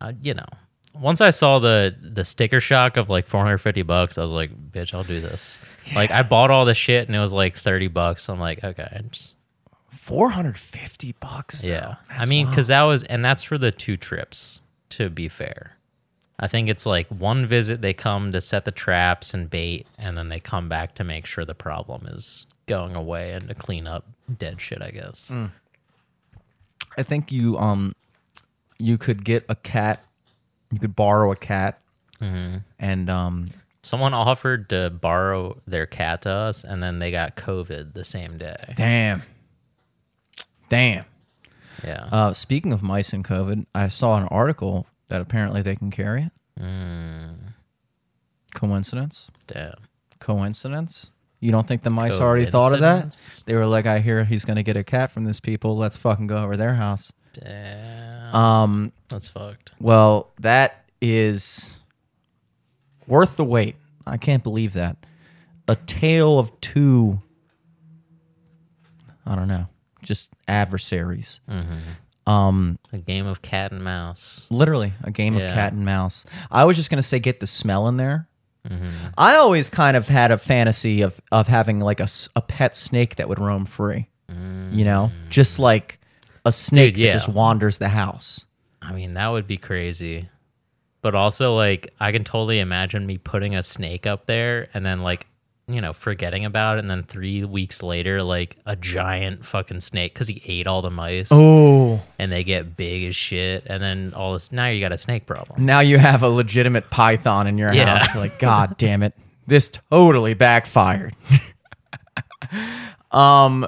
uh, you know, once I saw the the sticker shock of like 450 bucks, I was like, bitch, I'll do this. Like, I bought all the shit and it was like 30 bucks. I'm like, okay, just, 450 bucks. though. yeah. I mean, wild. because that was, and that's for the two trips. To be fair, I think it's like one visit they come to set the traps and bait, and then they come back to make sure the problem is going away and to clean up dead shit. I guess. Mm. I think you um you could get a cat. You could borrow a cat. Mm-hmm. And um Someone offered to borrow their cat to us, and then they got COVID the same day. damn. Damn. Yeah. Uh, speaking of mice and COVID, I saw an article that apparently they can carry it. Mm. Coincidence? Damn. Coincidence? You don't think the mice already thought of that? They were like, I hear he's going to get a cat from this people. Let's fucking go over their house. Damn. Um, That's fucked. well, that is worth the wait. I can't believe that. A tale of two, I don't know, just adversaries. Um, A game of cat and mouse. literally a game of cat and mouse. I was just gonna say get the smell in there. I always kind of had a fantasy of of having like a, s- a pet snake that would roam free. You know, just mm. like a snake Dude, yeah. that just wanders the house. I mean, that would be crazy. But also, like, I can totally imagine me putting a snake up there and then, like, you know, forgetting about it. And then three weeks later, like, a giant fucking snake because he ate all the mice Oh, and they get big as shit. And then all this, now you got a snake problem. now you have a legitimate python in your Yeah. house. You're like, God damn it, this totally backfired. um,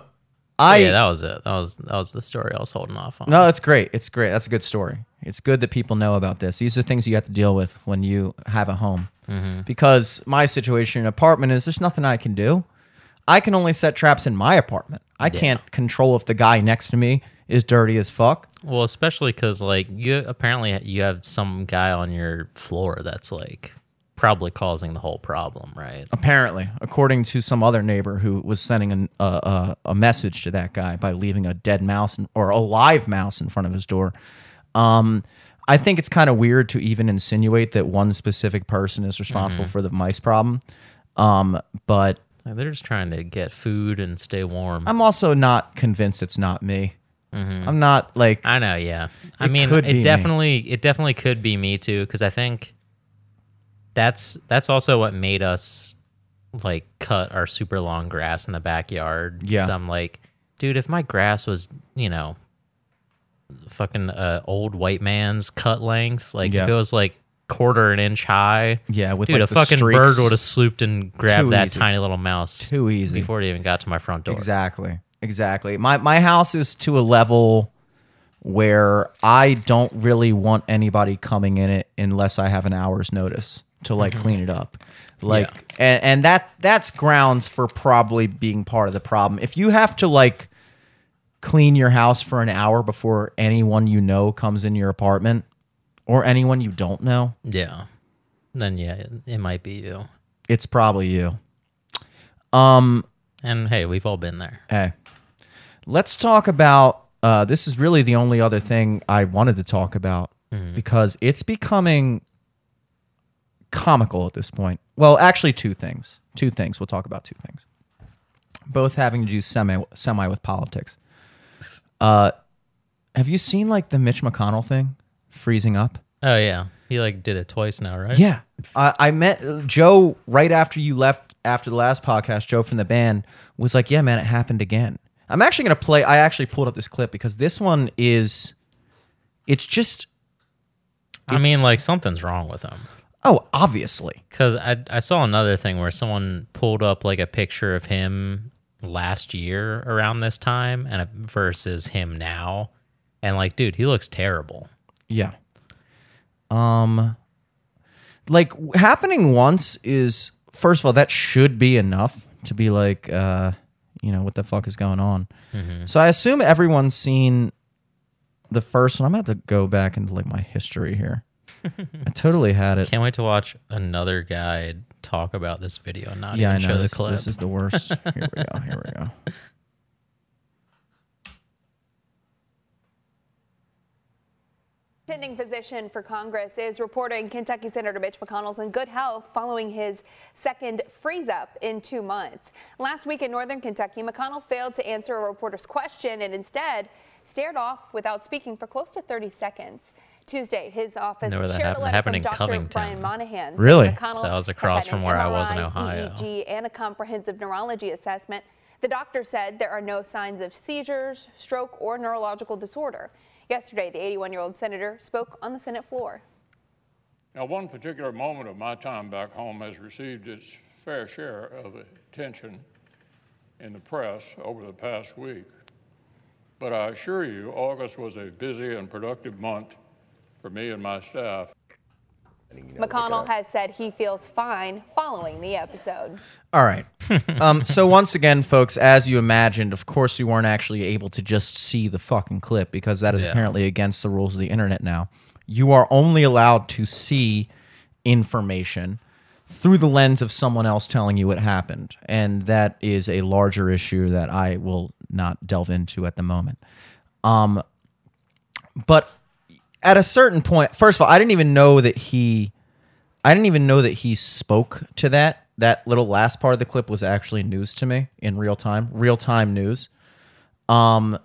I yeah, that was it. That was that was the story I was holding off on. No, it's great. It's great. That's a good story. It's good that people know about this. These are things you have to deal with when you have a home. Mm-hmm. Because my situation in an apartment is there's nothing I can do. I can only set traps in my apartment. I can't control if the guy next to me is dirty as fuck. Well, especially because like you apparently you have some guy on your floor that's like probably causing the whole problem, right? Apparently, according to some other neighbor who was sending a a, a message to that guy by leaving a dead mouse in, or a live mouse in front of his door. Um, I think it's kind of weird to even insinuate that one specific person is responsible for the mice problem. Um, but Like, they're just trying to get food and stay warm. I'm also not convinced it's not me. I'm not like I know, yeah. I mean, it me. definitely it definitely could be me too because I think that's that's also what made us like cut our super long grass in the backyard. Yeah. So I'm like, dude, if my grass was, you know, fucking uh, old white man's cut length, like Yeah. if it was like quarter an inch high, Yeah, with, dude, like, a fucking streaks. bird would have swooped and grabbed Too that easy. tiny little mouse too easy. before it even got to my front door. Exactly. Exactly. My my house is to a level where I don't really want anybody coming in it unless I have an hour's notice to like clean it up. Like and, and that that's grounds for probably being part of the problem. If you have to like clean your house for an hour before anyone you know comes in your apartment or anyone you don't know, Yeah. Then yeah, it, it might be you. it's probably you. Um And hey, we've all been there. Hey, let's talk about. Uh, this is really the only other thing I wanted to talk about because it's becoming comical at this point. Well, actually, two things. Two things. We'll talk about two things. Both having to do semi semi with politics. Uh, have you seen like the Mitch McConnell thing, freezing up? Oh yeah, he like did it twice now, right? Yeah. I, I met Joe right after you left after the last podcast. Joe from the band was like, Yeah, man, it happened again. I'm actually going to play. I actually pulled up this clip because this one is, it's just, I mean, like something's wrong with him. oh, obviously. Because I I saw another thing where someone pulled up like a picture of him last year around this time and versus him now, and like, dude, he looks terrible. Yeah. Um, like happening once is, first of all, that should be enough to be like, uh, you know, what the fuck is going on? So I assume everyone's seen the first one. I'm to have to go back into like my history here. I totally had it. Can't wait to watch another guy talk about this video and not yeah, I even know. show This, the clip. this is the worst. Here we go. Here we go. Attending physician for Congress is reporting Kentucky Senator Mitch McConnell's in good health following his second freeze up in two months. Last week in northern Kentucky, McConnell failed to answer a reporter's question and instead stared off without speaking for close to 30 seconds. Tuesday, his office Know where that shared happened? a letter happened from in Dr. Covington. Brian Monahan. Really? McConnell So that was across from an where I was in Ohio. EEG, and a comprehensive neurology assessment. The doctor said there are no signs of seizures, stroke, or neurological disorder. Yesterday, the 81 year old senator spoke on the Senate floor. Now, one particular moment of my time back home has received its fair share of attention in the press over the past week. But I assure you, August was a busy and productive month for me and my staff. McConnell has said he feels fine following the episode. All right. um, so once again, folks, as you imagined, of course, you weren't actually able to just see the fucking clip because that is Yeah. apparently against the rules of the internet now. You are only allowed to see information through the lens of someone else telling you what happened, and that is a larger issue that I will not delve into at the moment. Um, but at a certain point, first of all, I didn't even know that he I didn't even know that he spoke to that. That little last part of the clip was actually news to me in real time, real time news. Um,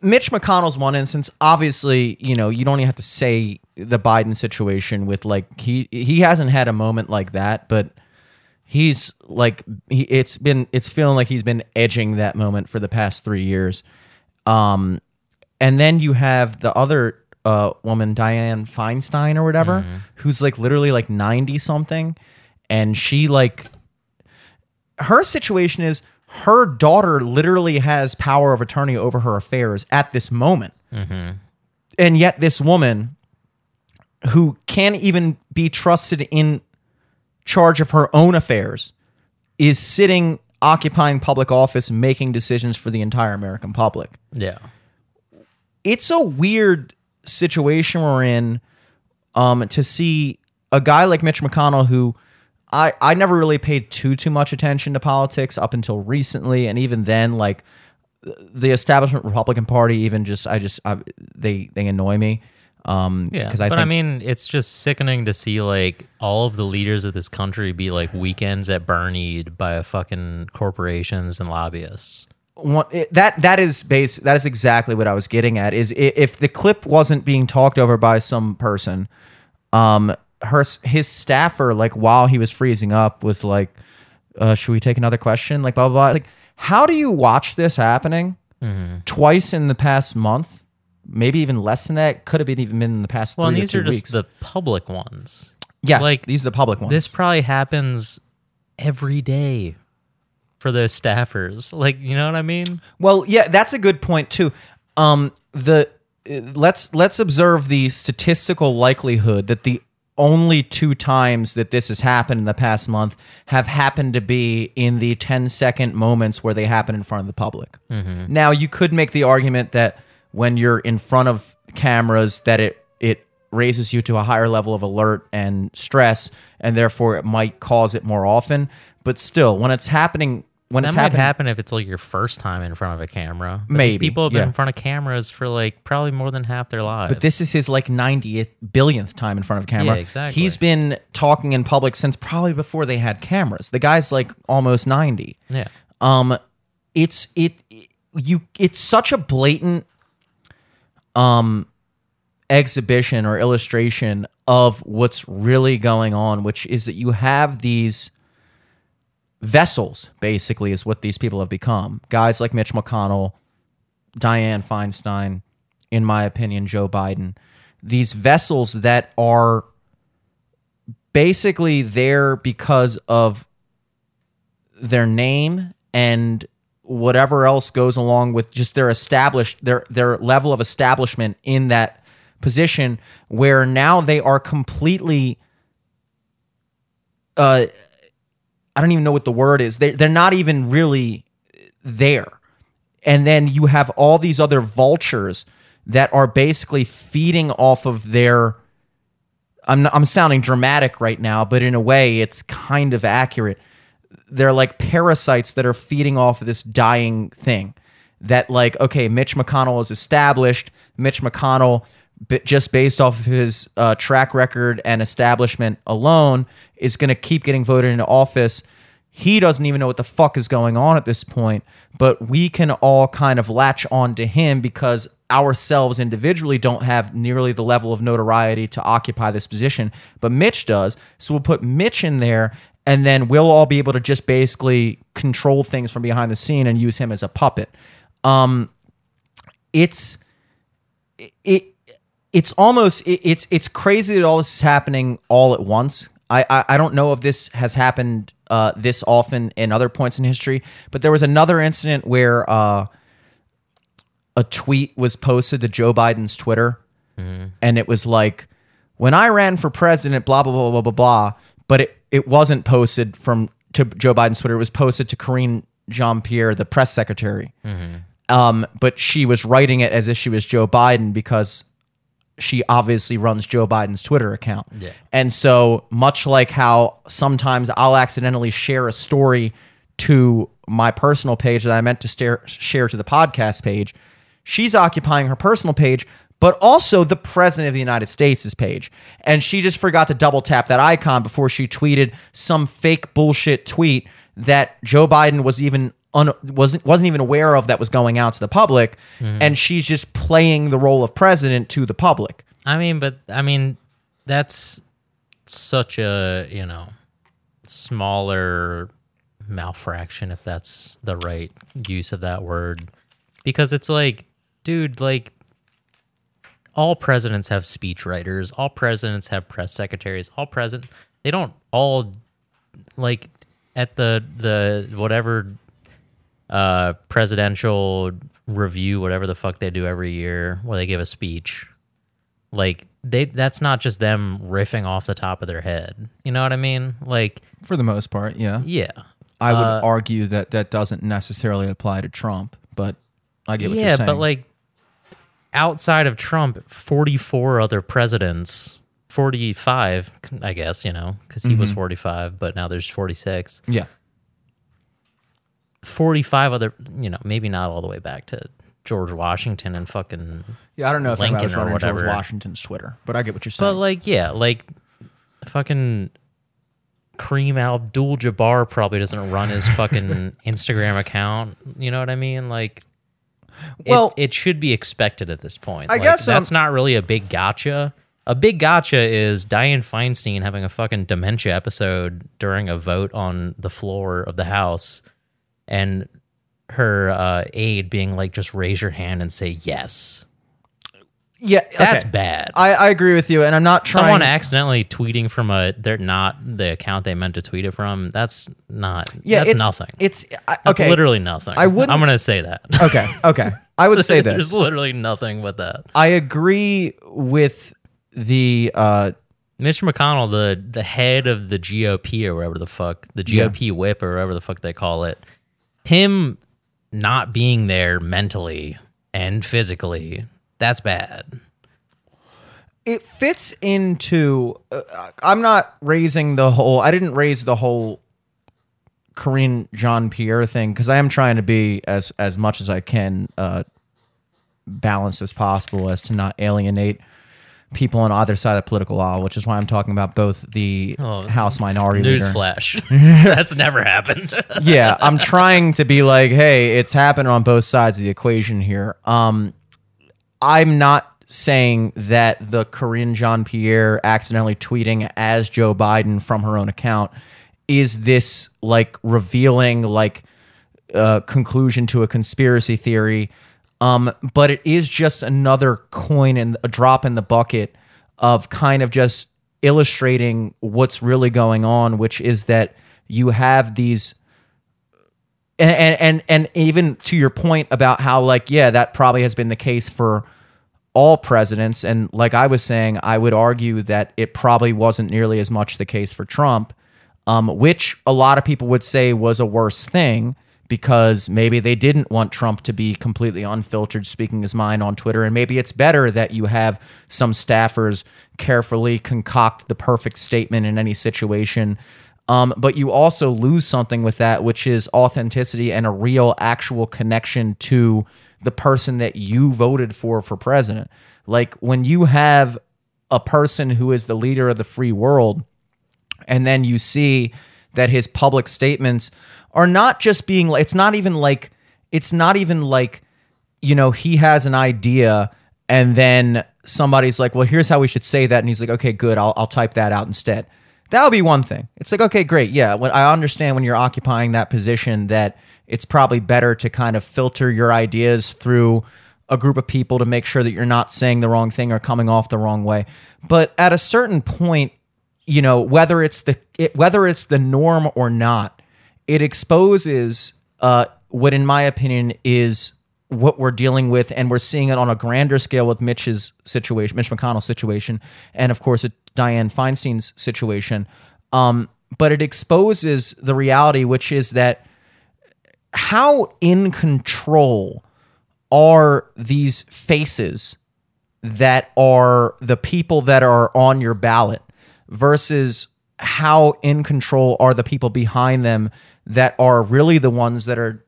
Mitch McConnell's one instance. Obviously, you know, you don't even have to say the Biden situation with like he he hasn't had a moment like that, but he's like he, it's been it's feeling like he's been edging that moment for the past three years. Um, and then you have the other uh, woman, Dianne Feinstein or whatever, who's like literally like 90 something. And she like, her situation is her daughter literally has power of attorney over her affairs at this moment. And yet this woman who can't even be trusted in charge of her own affairs is sitting occupying public office making decisions for the entire American public. Yeah. It's a weird situation we're in um, to see a guy like Mitch McConnell who I, I never really paid too too much attention to politics up until recently and even then like the establishment Republican Party even just I just I, they they annoy me um Yeah, because I but think I mean, it's just sickening to see like all of the leaders of this country be like weekends at Bernied by a fucking corporations and lobbyists. One, that that is base that is exactly what I was getting at is if the clip wasn't being talked over by some person um her his staffer like while he was freezing up was like uh should we take another question like blah blah, blah. like how do you watch this happening Mm-hmm. twice in the past month maybe even less than that could have been even been in the past Well, and these are just weeks. the public ones. yes like, these are the public ones This probably happens every day for those staffers. Like, you know what I mean? Well, yeah, that's a good point too. Um, the uh, let's let's observe the statistical likelihood that the only two times that this has happened in the past month have happened to be in the 10 second moments where they happen in front of the public. Now, you could make the argument that when you're in front of cameras that it it raises you to a higher level of alert and stress and therefore it might cause it more often, but still when it's happening when That might happen if it's like your first time in front of a camera. But Maybe, These people have been yeah. in front of cameras for like probably more than half their lives. But this is his like 90th billionth time in front of a camera. Yeah, exactly. He's been talking in public since probably before they had cameras. The guy's like almost 90. yeah. Um it's it you it's such a blatant um exhibition or illustration of what's really going on, which is that you have these vessels basically is what these people have become. Guys like Mitch McConnell, Dianne Feinstein, in my opinion, Joe Biden. These vessels that are basically there because of their name and whatever else goes along with just their established their their level of establishment in that position where now they are completely uh I don't even know what the word is. They they're not even really there. And then you have all these other vultures that are basically feeding off of their I'm I'm sounding dramatic right now, but in a way it's kind of accurate. They're like parasites that are feeding off of this dying thing. That like okay, Mitch McConnell is established. Mitch McConnell just based off of his uh, track record and establishment alone is going to keep getting voted into office. He doesn't even know what the fuck is going on at this point, but we can all kind of latch on to him because ourselves individually don't have nearly the level of notoriety to occupy this position, but Mitch does. So we'll put Mitch in there and then we'll all be able to just basically control things from behind the scene and use him as a puppet. Um it's it it's almost it, it's it's crazy that all this is happening all at once. I, I I don't know if this has happened uh, this often in other points in history, but there was another incident where uh, a tweet was posted to Joe Biden's Twitter, and it was like, "When I ran for president, blah blah blah blah blah blah," but it it wasn't posted from to Joe Biden's Twitter. It was posted to Karine Jean Pierre, the press secretary. Um, but she was writing it as if she was Joe Biden because she obviously runs Joe Biden's Twitter account. Yeah. And so, much like how sometimes I'll accidentally share a story to my personal page that I meant to stare, share to the podcast page, she's occupying her personal page, but also the president of the United States' page. And she just forgot to double tap that icon before she tweeted some fake bullshit tweet that Joe Biden was even un, wasn't wasn't even aware of that was going out to the public mm-hmm. and she's just playing the role of president to the public. I mean, but I mean, that's such a, you know, smaller malfraction, if that's the right use of that word. Because it's like, dude, like, all presidents have speech writers, all presidents have press secretaries, all president, they don't all, like, at the, the, whatever, uh, presidential review, whatever the fuck they do every year, where they give a speech like they that's not just them riffing off the top of their head you know what i mean like For the most part, yeah. yeah I would Uh, argue that that doesn't necessarily apply to Trump, but I get what yeah, you're saying. but like outside of Trump, 44 other presidents, 45, I guess, you know, because he Mm-hmm. was 45, but now there's 46. yeah, 45 other, you know, maybe not all the way back to George Washington and fucking. yeah. I don't know if I Lincoln was or running George. Washington's Twitter, but I get what you're saying. But like, yeah, like fucking Kareem Abdul Jabbar probably doesn't run his fucking Instagram account. You know what I mean? Like, it- Well- it, should be expected at this point. I Like, guess, um, that's not really a big gotcha. A big gotcha is Dianne Feinstein having a fucking dementia episode during a vote on the floor of the House, and her uh, aide being like, "Just raise your hand and say yes." yeah, That's okay. bad. I, I agree with you, and I'm not trying. someone accidentally tweeting from a they're not the account they meant to tweet it from that's not yeah, that's it's nothing It's I, that's okay. literally nothing I wouldn't- i'm gonna say that okay, okay. I would say this. there's literally nothing with that I agree with the uh, mitch mcconnell the the head of the gop or whatever the fuck the gop whip or whatever the fuck they call it him not being there mentally and physically that's bad. It fits into uh, i'm not raising the whole i didn't raise the whole Karine Jean-Pierre thing because I am trying to be as as much as I can uh, balanced as possible as to not alienate people on either side of political law, which is why I'm talking about both the Oh, House Minority Leader. newsflash that's never happened yeah, I'm trying to be like, hey, it's happened on both sides of the equation here. Um, I'm not saying that the Karine Jean-Pierre accidentally tweeting as Joe Biden from her own account is this like revealing like uh, conclusion to a conspiracy theory. Um, but it is just another coin and a drop in the bucket of kind of just illustrating what's really going on, which is that you have these and, and and even to your point about how like yeah that probably has been the case for all presidents. And like i was saying i would argue that it probably wasn't nearly as much the case for trump um, which a lot of people would say was a worse thing because maybe they didn't want Trump to be completely unfiltered speaking his mind on Twitter. And maybe it's better that you have some staffers carefully concoct the perfect statement in any situation. Um, but you also lose something with that, which is authenticity and a real, actual connection to the person that you voted for for president. Like when you have a person who is the leader of the free world, and then you see that his public statements are not just being like it's not even like it's not even like you know he has an idea and then somebody's like well here's how we should say that. And he's like okay good. I'll, I'll type that out instead. That would be one thing. It's like okay great. Yeah. When i understand when you're occupying that position that it's probably better to kind of filter your ideas through a group of people to make sure that you're not saying the wrong thing or coming off the wrong way. But at a certain point you know whether it's the it, whether it's the norm or not it exposes uh, what in my opinion is what we're dealing with and we're seeing it on a grander scale with mitch's situation mitch mcconnell's situation and of course Dianne Feinstein's situation. Um, but it exposes the reality which is that how in control are these faces that are the people that are on your ballot versus how in control are the people behind them that are really the ones that are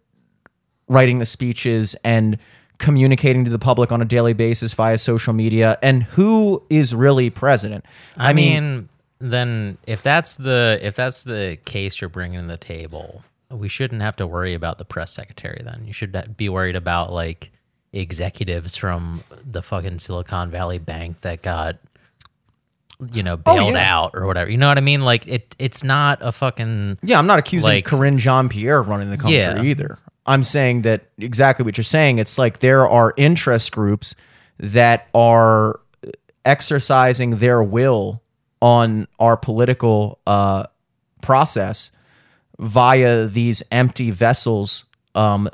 writing the speeches and communicating to the public on a daily basis via social media and who is really president I, mean, then if that's the if that's the case you're bringing to the table, we shouldn't have to worry about the press secretary. Then you should be worried about like executives from the fucking Silicon Valley Bank that got you know bailed Oh, yeah. out or whatever. You know what I mean? Like it it's not a fucking Yeah, I'm not accusing Like- Karine Jean-Pierre of running the country Yeah. either. I'm saying that exactly what you're saying. It's like there are interest groups that are exercising their will on our political uh, process via these empty vessels. Um,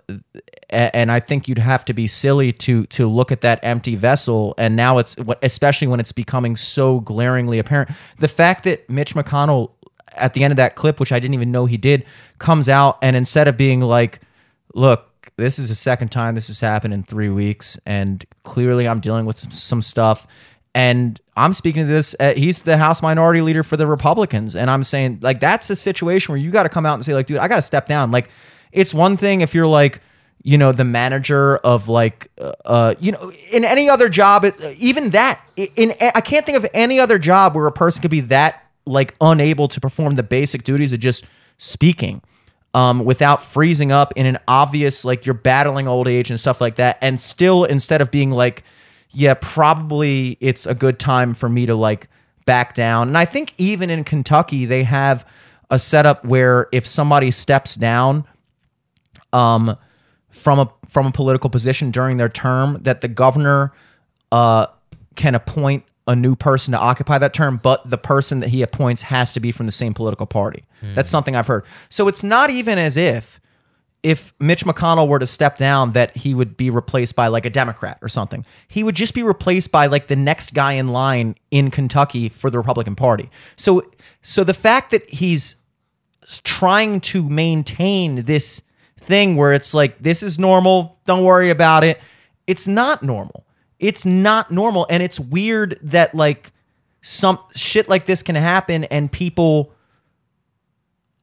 and I think you'd have to be silly to to look at that empty vessel. And now it's especially when it's becoming so glaringly apparent. The fact that Mitch McConnell at the end of that clip, which I didn't even know he did, comes out and instead of being like, look, this is the second time this has happened in three weeks, and clearly I'm dealing with some stuff. And I'm speaking to this. Uh, he's the House Minority Leader for the Republicans, and I'm saying like that's a situation where you got to come out and say like, dude, I got to step down. Like, it's one thing if you're like, you know, the manager of like, uh, uh you know, in any other job, even that, in I can't think of any other job where a person could be that like unable to perform the basic duties of just speaking um, without freezing up in an obvious like you're battling old age and stuff like that, and still instead of being like, yeah, probably it's a good time for me to like back down. And I think even in Kentucky they have a setup where if somebody steps down, um, from a from a political position during their term, that the governor uh can appoint a new person to occupy that term, but the person that he appoints has to be from the same political party. Mm. That's something I've heard. So it's not even as if if Mitch McConnell were to step down that he would be replaced by like a Democrat or something. He would just be replaced by like the next guy in line in Kentucky for the Republican Party. So so the fact that he's trying to maintain this thing where it's like this is normal, don't worry about it. It's not normal. It's not normal. And it's weird that like some shit like this can happen and people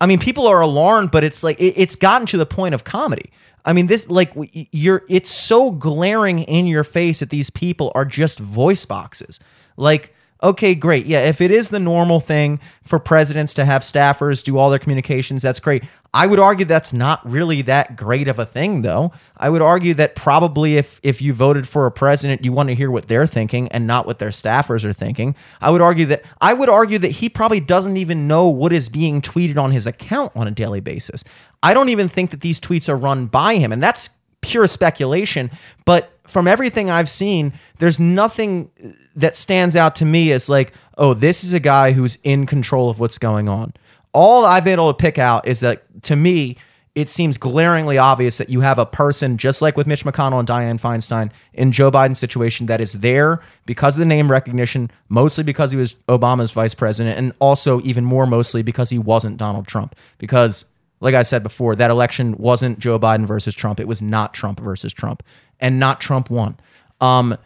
I mean, people are alarmed, but it's like it, it's gotten to the point of comedy. I mean, this like you're it's so glaring in your face that these people are just voice boxes. Like Okay, great. Yeah, if it is the normal thing for presidents to have staffers do all their communications, that's great. I would argue that's not really that great of a thing though. I would argue that probably if if you voted for a president, you want to hear what they're thinking and not what their staffers are thinking. I would argue that I would argue that he probably doesn't even know what is being tweeted on his account on a daily basis. I don't even think that these tweets are run by him and that's pure speculation, but from everything I've seen, there's nothing that stands out to me as like, oh, this is a guy who's in control of what's going on. All I've been able to pick out is that to me, it seems glaringly obvious that you have a person just like with Mitch McConnell and Dianne Feinstein in Joe Biden's situation that is there because of the name recognition, mostly because he was Obama's vice president, and also even more mostly because he wasn't Donald Trump. Because, like I said before, that election wasn't Joe Biden versus Trump. It was not Trump versus Trump, and not Trump won. Um,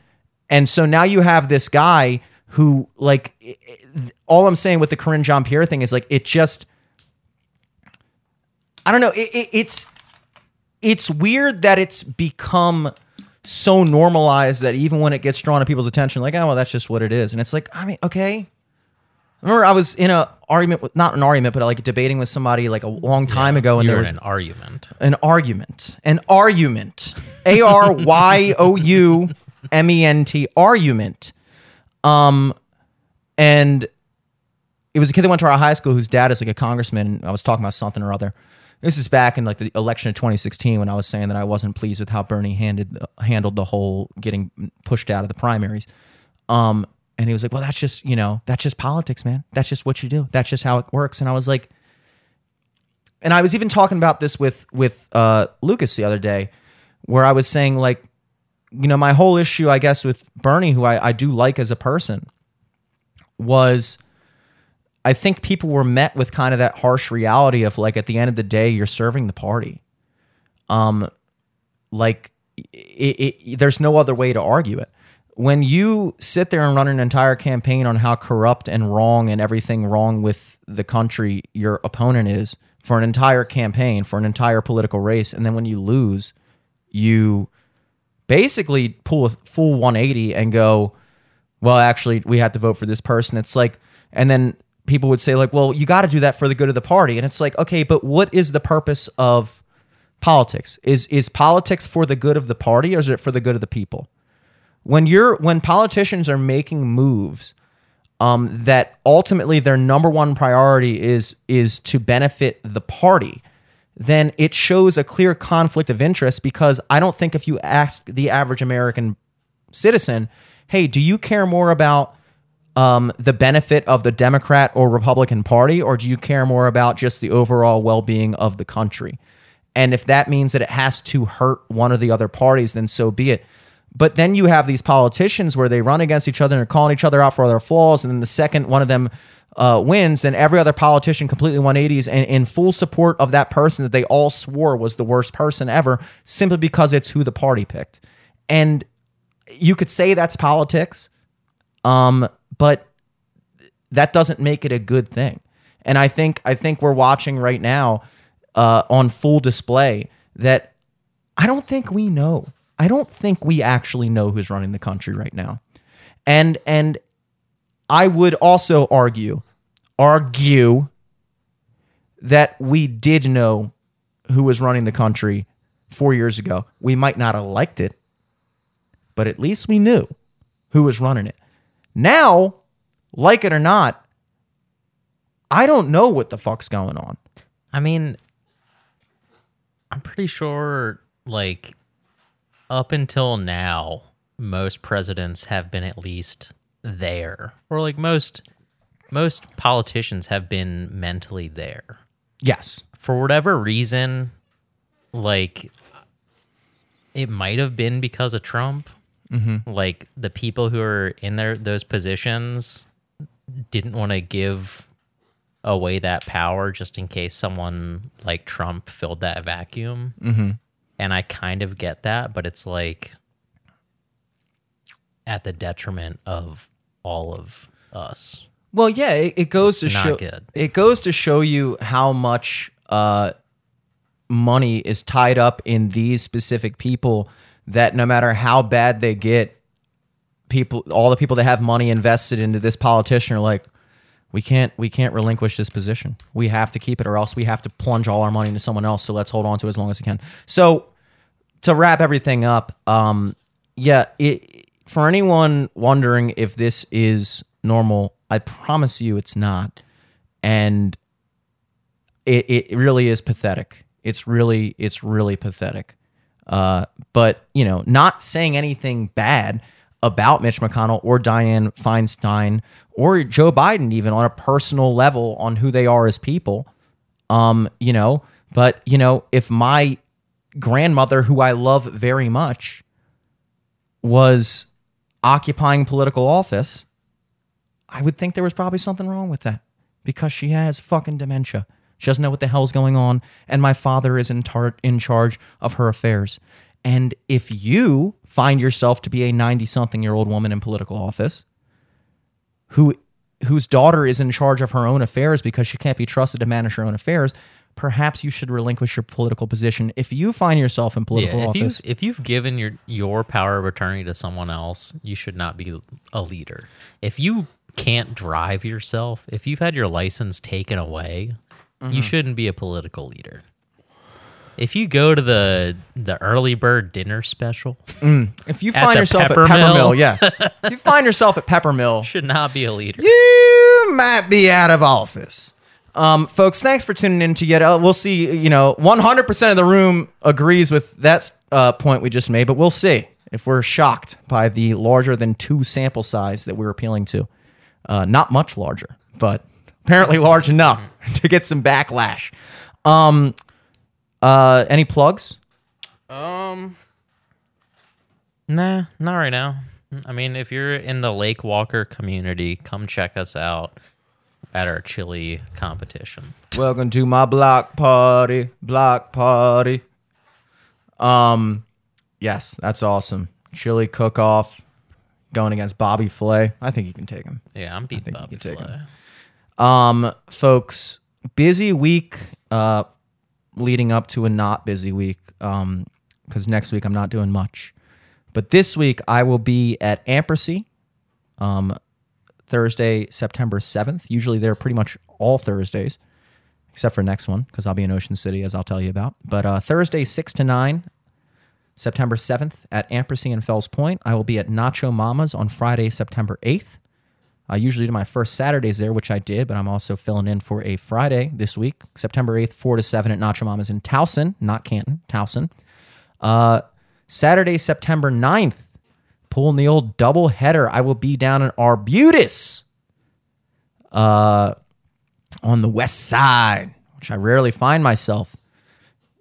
and so now you have this guy who, like, all I'm saying with the Karine Jean-Pierre thing is like, it just, I don't know, it, it, it's, it's weird that it's become so normalized that even when it gets drawn to people's attention, like, oh, well, that's just what it is. And it's like, I mean, okay. I remember I was in a argument with not an argument, but like debating with somebody like a long time yeah, ago, and they were in an argument. An argument. An argument. A R Y O U M E N T argument. Um, and it was a kid that went to our high school whose dad is like a congressman. I was talking about something or other. This is back in like the election of 2016 when I was saying that I wasn't pleased with how Bernie handed handled the whole getting pushed out of the primaries. Um, and he was like, "Well, that's just you know that's just politics, man. That's just what you do. That's just how it works." And I was like, and I was even talking about this with with uh, Lucas the other day, where I was saying like you know, my whole issue, I guess, with Bernie, who I, I do like as a person, was I think people were met with kind of that harsh reality of like at the end of the day, you're serving the party. Um, like it, it, there's no other way to argue it. When you sit there and run an entire campaign on how corrupt and wrong and everything wrong with the country your opponent is for an entire campaign, for an entire political race, and then when you lose, you basically pull a full 180 and go, well, actually, we had to vote for this person. It's like, and then people would say, like, well, you got to do that for the good of the party. And it's like, okay, but what is the purpose of politics? Is is politics for the good of the party or is it for the good of the people? When you're when politicians are making moves um, that ultimately their number one priority is is to benefit the party then it shows a clear conflict of interest because I don't think if you ask the average American citizen, hey, do you care more about um, the benefit of the Democrat or Republican Party, or do you care more about just the overall well being of the country? And if that means that it has to hurt one or the other parties, then so be it. But then you have these politicians where they run against each other and are calling each other out for their flaws. And then the second one of them uh, wins, then every other politician completely 180s and in full support of that person that they all swore was the worst person ever, simply because it's who the party picked. And you could say that's politics, um, but that doesn't make it a good thing. And I think I think we're watching right now uh, on full display that I don't think we know. I don't think we actually know who's running the country right now. And and I would also argue argue that we did know who was running the country 4 years ago. We might not have liked it, but at least we knew who was running it. Now, like it or not, I don't know what the fuck's going on. I mean, I'm pretty sure, like, up until now, most presidents have been at least there, or like most most politicians have been mentally there. Yes. For whatever reason, like it might have been because of Trump. Like the people who are in their those positions didn't want to give away that power just in case someone like Trump filled that vacuum. Mm-hmm. And I kind of get that, but it's like at the detriment of all of us. Well, yeah, it, it goes to It's not show good. it goes to show you how much uh, money is tied up in these specific people that no matter how bad they get, people all the people that have money invested into this politician are like, we can't we can't relinquish this position. We have to keep it, or else we have to plunge all our money into someone else. So let's hold on to it as long as we can. So to wrap everything up, um, yeah, it, for anyone wondering if this is normal, I promise you it's not, and it it really is pathetic. It's really it's really pathetic. Uh, but you know, not saying anything bad about Mitch McConnell or Dianne Feinstein or Joe Biden, even on a personal level, on who they are as people. Um, you know, but you know, if my grandmother, who I love very much, was occupying political office, I would think there was probably something wrong with that because she has fucking dementia. She doesn't know what the hell's going on, and my father is in, tar- in charge of her affairs. And if you find yourself to be a 90 something year old woman in political office who whose daughter is in charge of her own affairs because she can't be trusted to manage her own affairs, perhaps you should relinquish your political position. If you find yourself in political yeah, if office, you've, if you've given your your power of attorney to someone else, you should not be a leader. If you can't drive yourself, if you've had your license taken away, Mm-hmm. you shouldn't be a political leader. If you go to the the early bird dinner special, if you find yourself Pepper at Peppermill, Mill. yes, if you find yourself at Peppermill, You should not be a leader. you might be out of office. Um, folks, thanks for tuning in to yet. Uh, we'll see. You know, 100% of the room agrees with that uh, point we just made, but we'll see if we're shocked by the larger than two sample size that we're appealing to. Uh, not much larger, but apparently large enough to get some backlash. Um, uh, any plugs? Um, nah, not right now. I mean, if you're in the Lake Walker community, come check us out at our chili competition. Welcome to my block party, block party. Um, yes, that's awesome. Chili cook off going against Bobby Flay. I think you can take him. Yeah, I'm beating think you Bobby can take Flay. him. Um, folks, busy week uh leading up to a not busy week. Um, because next week I'm not doing much. But this week I will be at Ampersea, um, Thursday, September 7th. Usually they're pretty much all Thursdays, except for next one, because I'll be in Ocean City, as I'll tell you about. But uh, Thursday, 6 to 9, September 7th at Ampersea and Fells Point. I will be at Nacho Mama's on Friday, September 8th. I usually do my first Saturdays there, which I did, but I'm also filling in for a Friday this week, September 8th, 4 to 7 at Nacho Mama's in Towson, not Canton, Towson. Uh, Saturday, September 9th, pulling the old double header. I will be down in Arbutus uh, on the west side, which I rarely find myself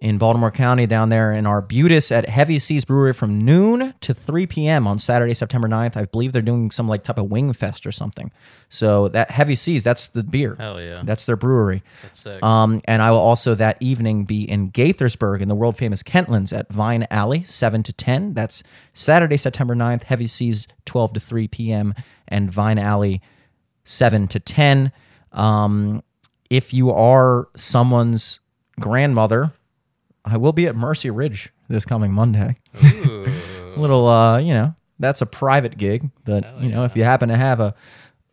in Baltimore County down there in Arbutus at Heavy Seas Brewery from noon to 3 p.m. on Saturday, September 9th. I believe they're doing some like type of wing fest or something. So that Heavy Seas, that's the beer. Hell yeah. That's their brewery. That's sick. Um, and I will also that evening be in Gaithersburg in the world famous Kentlands at Vine Alley, 7 to 10. That's Saturday, September 9th, Heavy Seas, 12 to 3 p.m., and Vine Alley, 7 to 10. Um, if you are someone's grandmother, I will be at Mercy Ridge this coming Monday. little, uh, you know, that's a private gig, but you know, if you happen to have a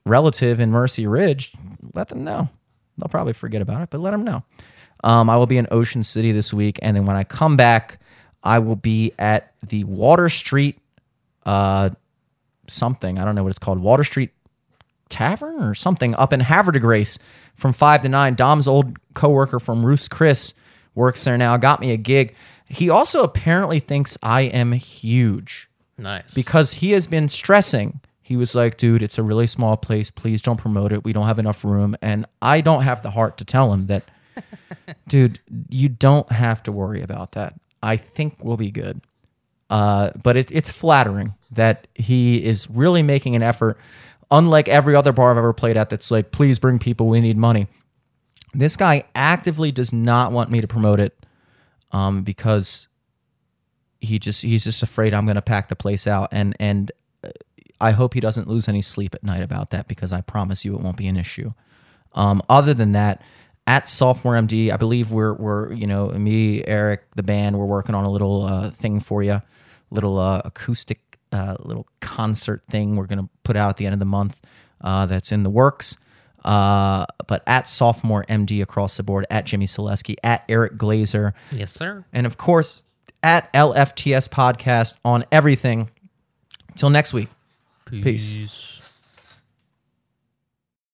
relative in Mercy Ridge, let them know. They'll probably forget about it, but let them know. Um, I will be in Ocean City this week, and then when I come back, I will be at the Water Street, uh, something I don't know what it's called, Water Street Tavern or something up in Havre de Grace from five to nine. Dom's old coworker from Ruth's Chris works there now. Got me a gig. He also apparently thinks I am huge nice. because he has been stressing. He was like, dude, it's a really small place. Please don't promote it. We don't have enough room. And I don't have the heart to tell him that, dude, you don't have to worry about that. I think we'll be good. Uh, but it, it's flattering that he is really making an effort, unlike every other bar I've ever played at that's like, please bring people. We need money. This guy actively does not want me to promote it um, because he just he's just afraid I'm going to pack the place out and and uh, I hope he doesn't lose any sleep at night about that because I promise you it won't be an issue. Um, other than that, at Sophomore MD, I believe we're we're you know me, Eric, the band, we're working on a little uh, thing for you, little uh, acoustic uh, little concert thing we're gonna put out at the end of the month. Uh, that's in the works. Uh, but at Sophomore MD across the board, at Jimmy Selesky, at Eric Glazer, yes, sir. and of course at LFTS Podcast on everything. Till next week. Peace. Peace.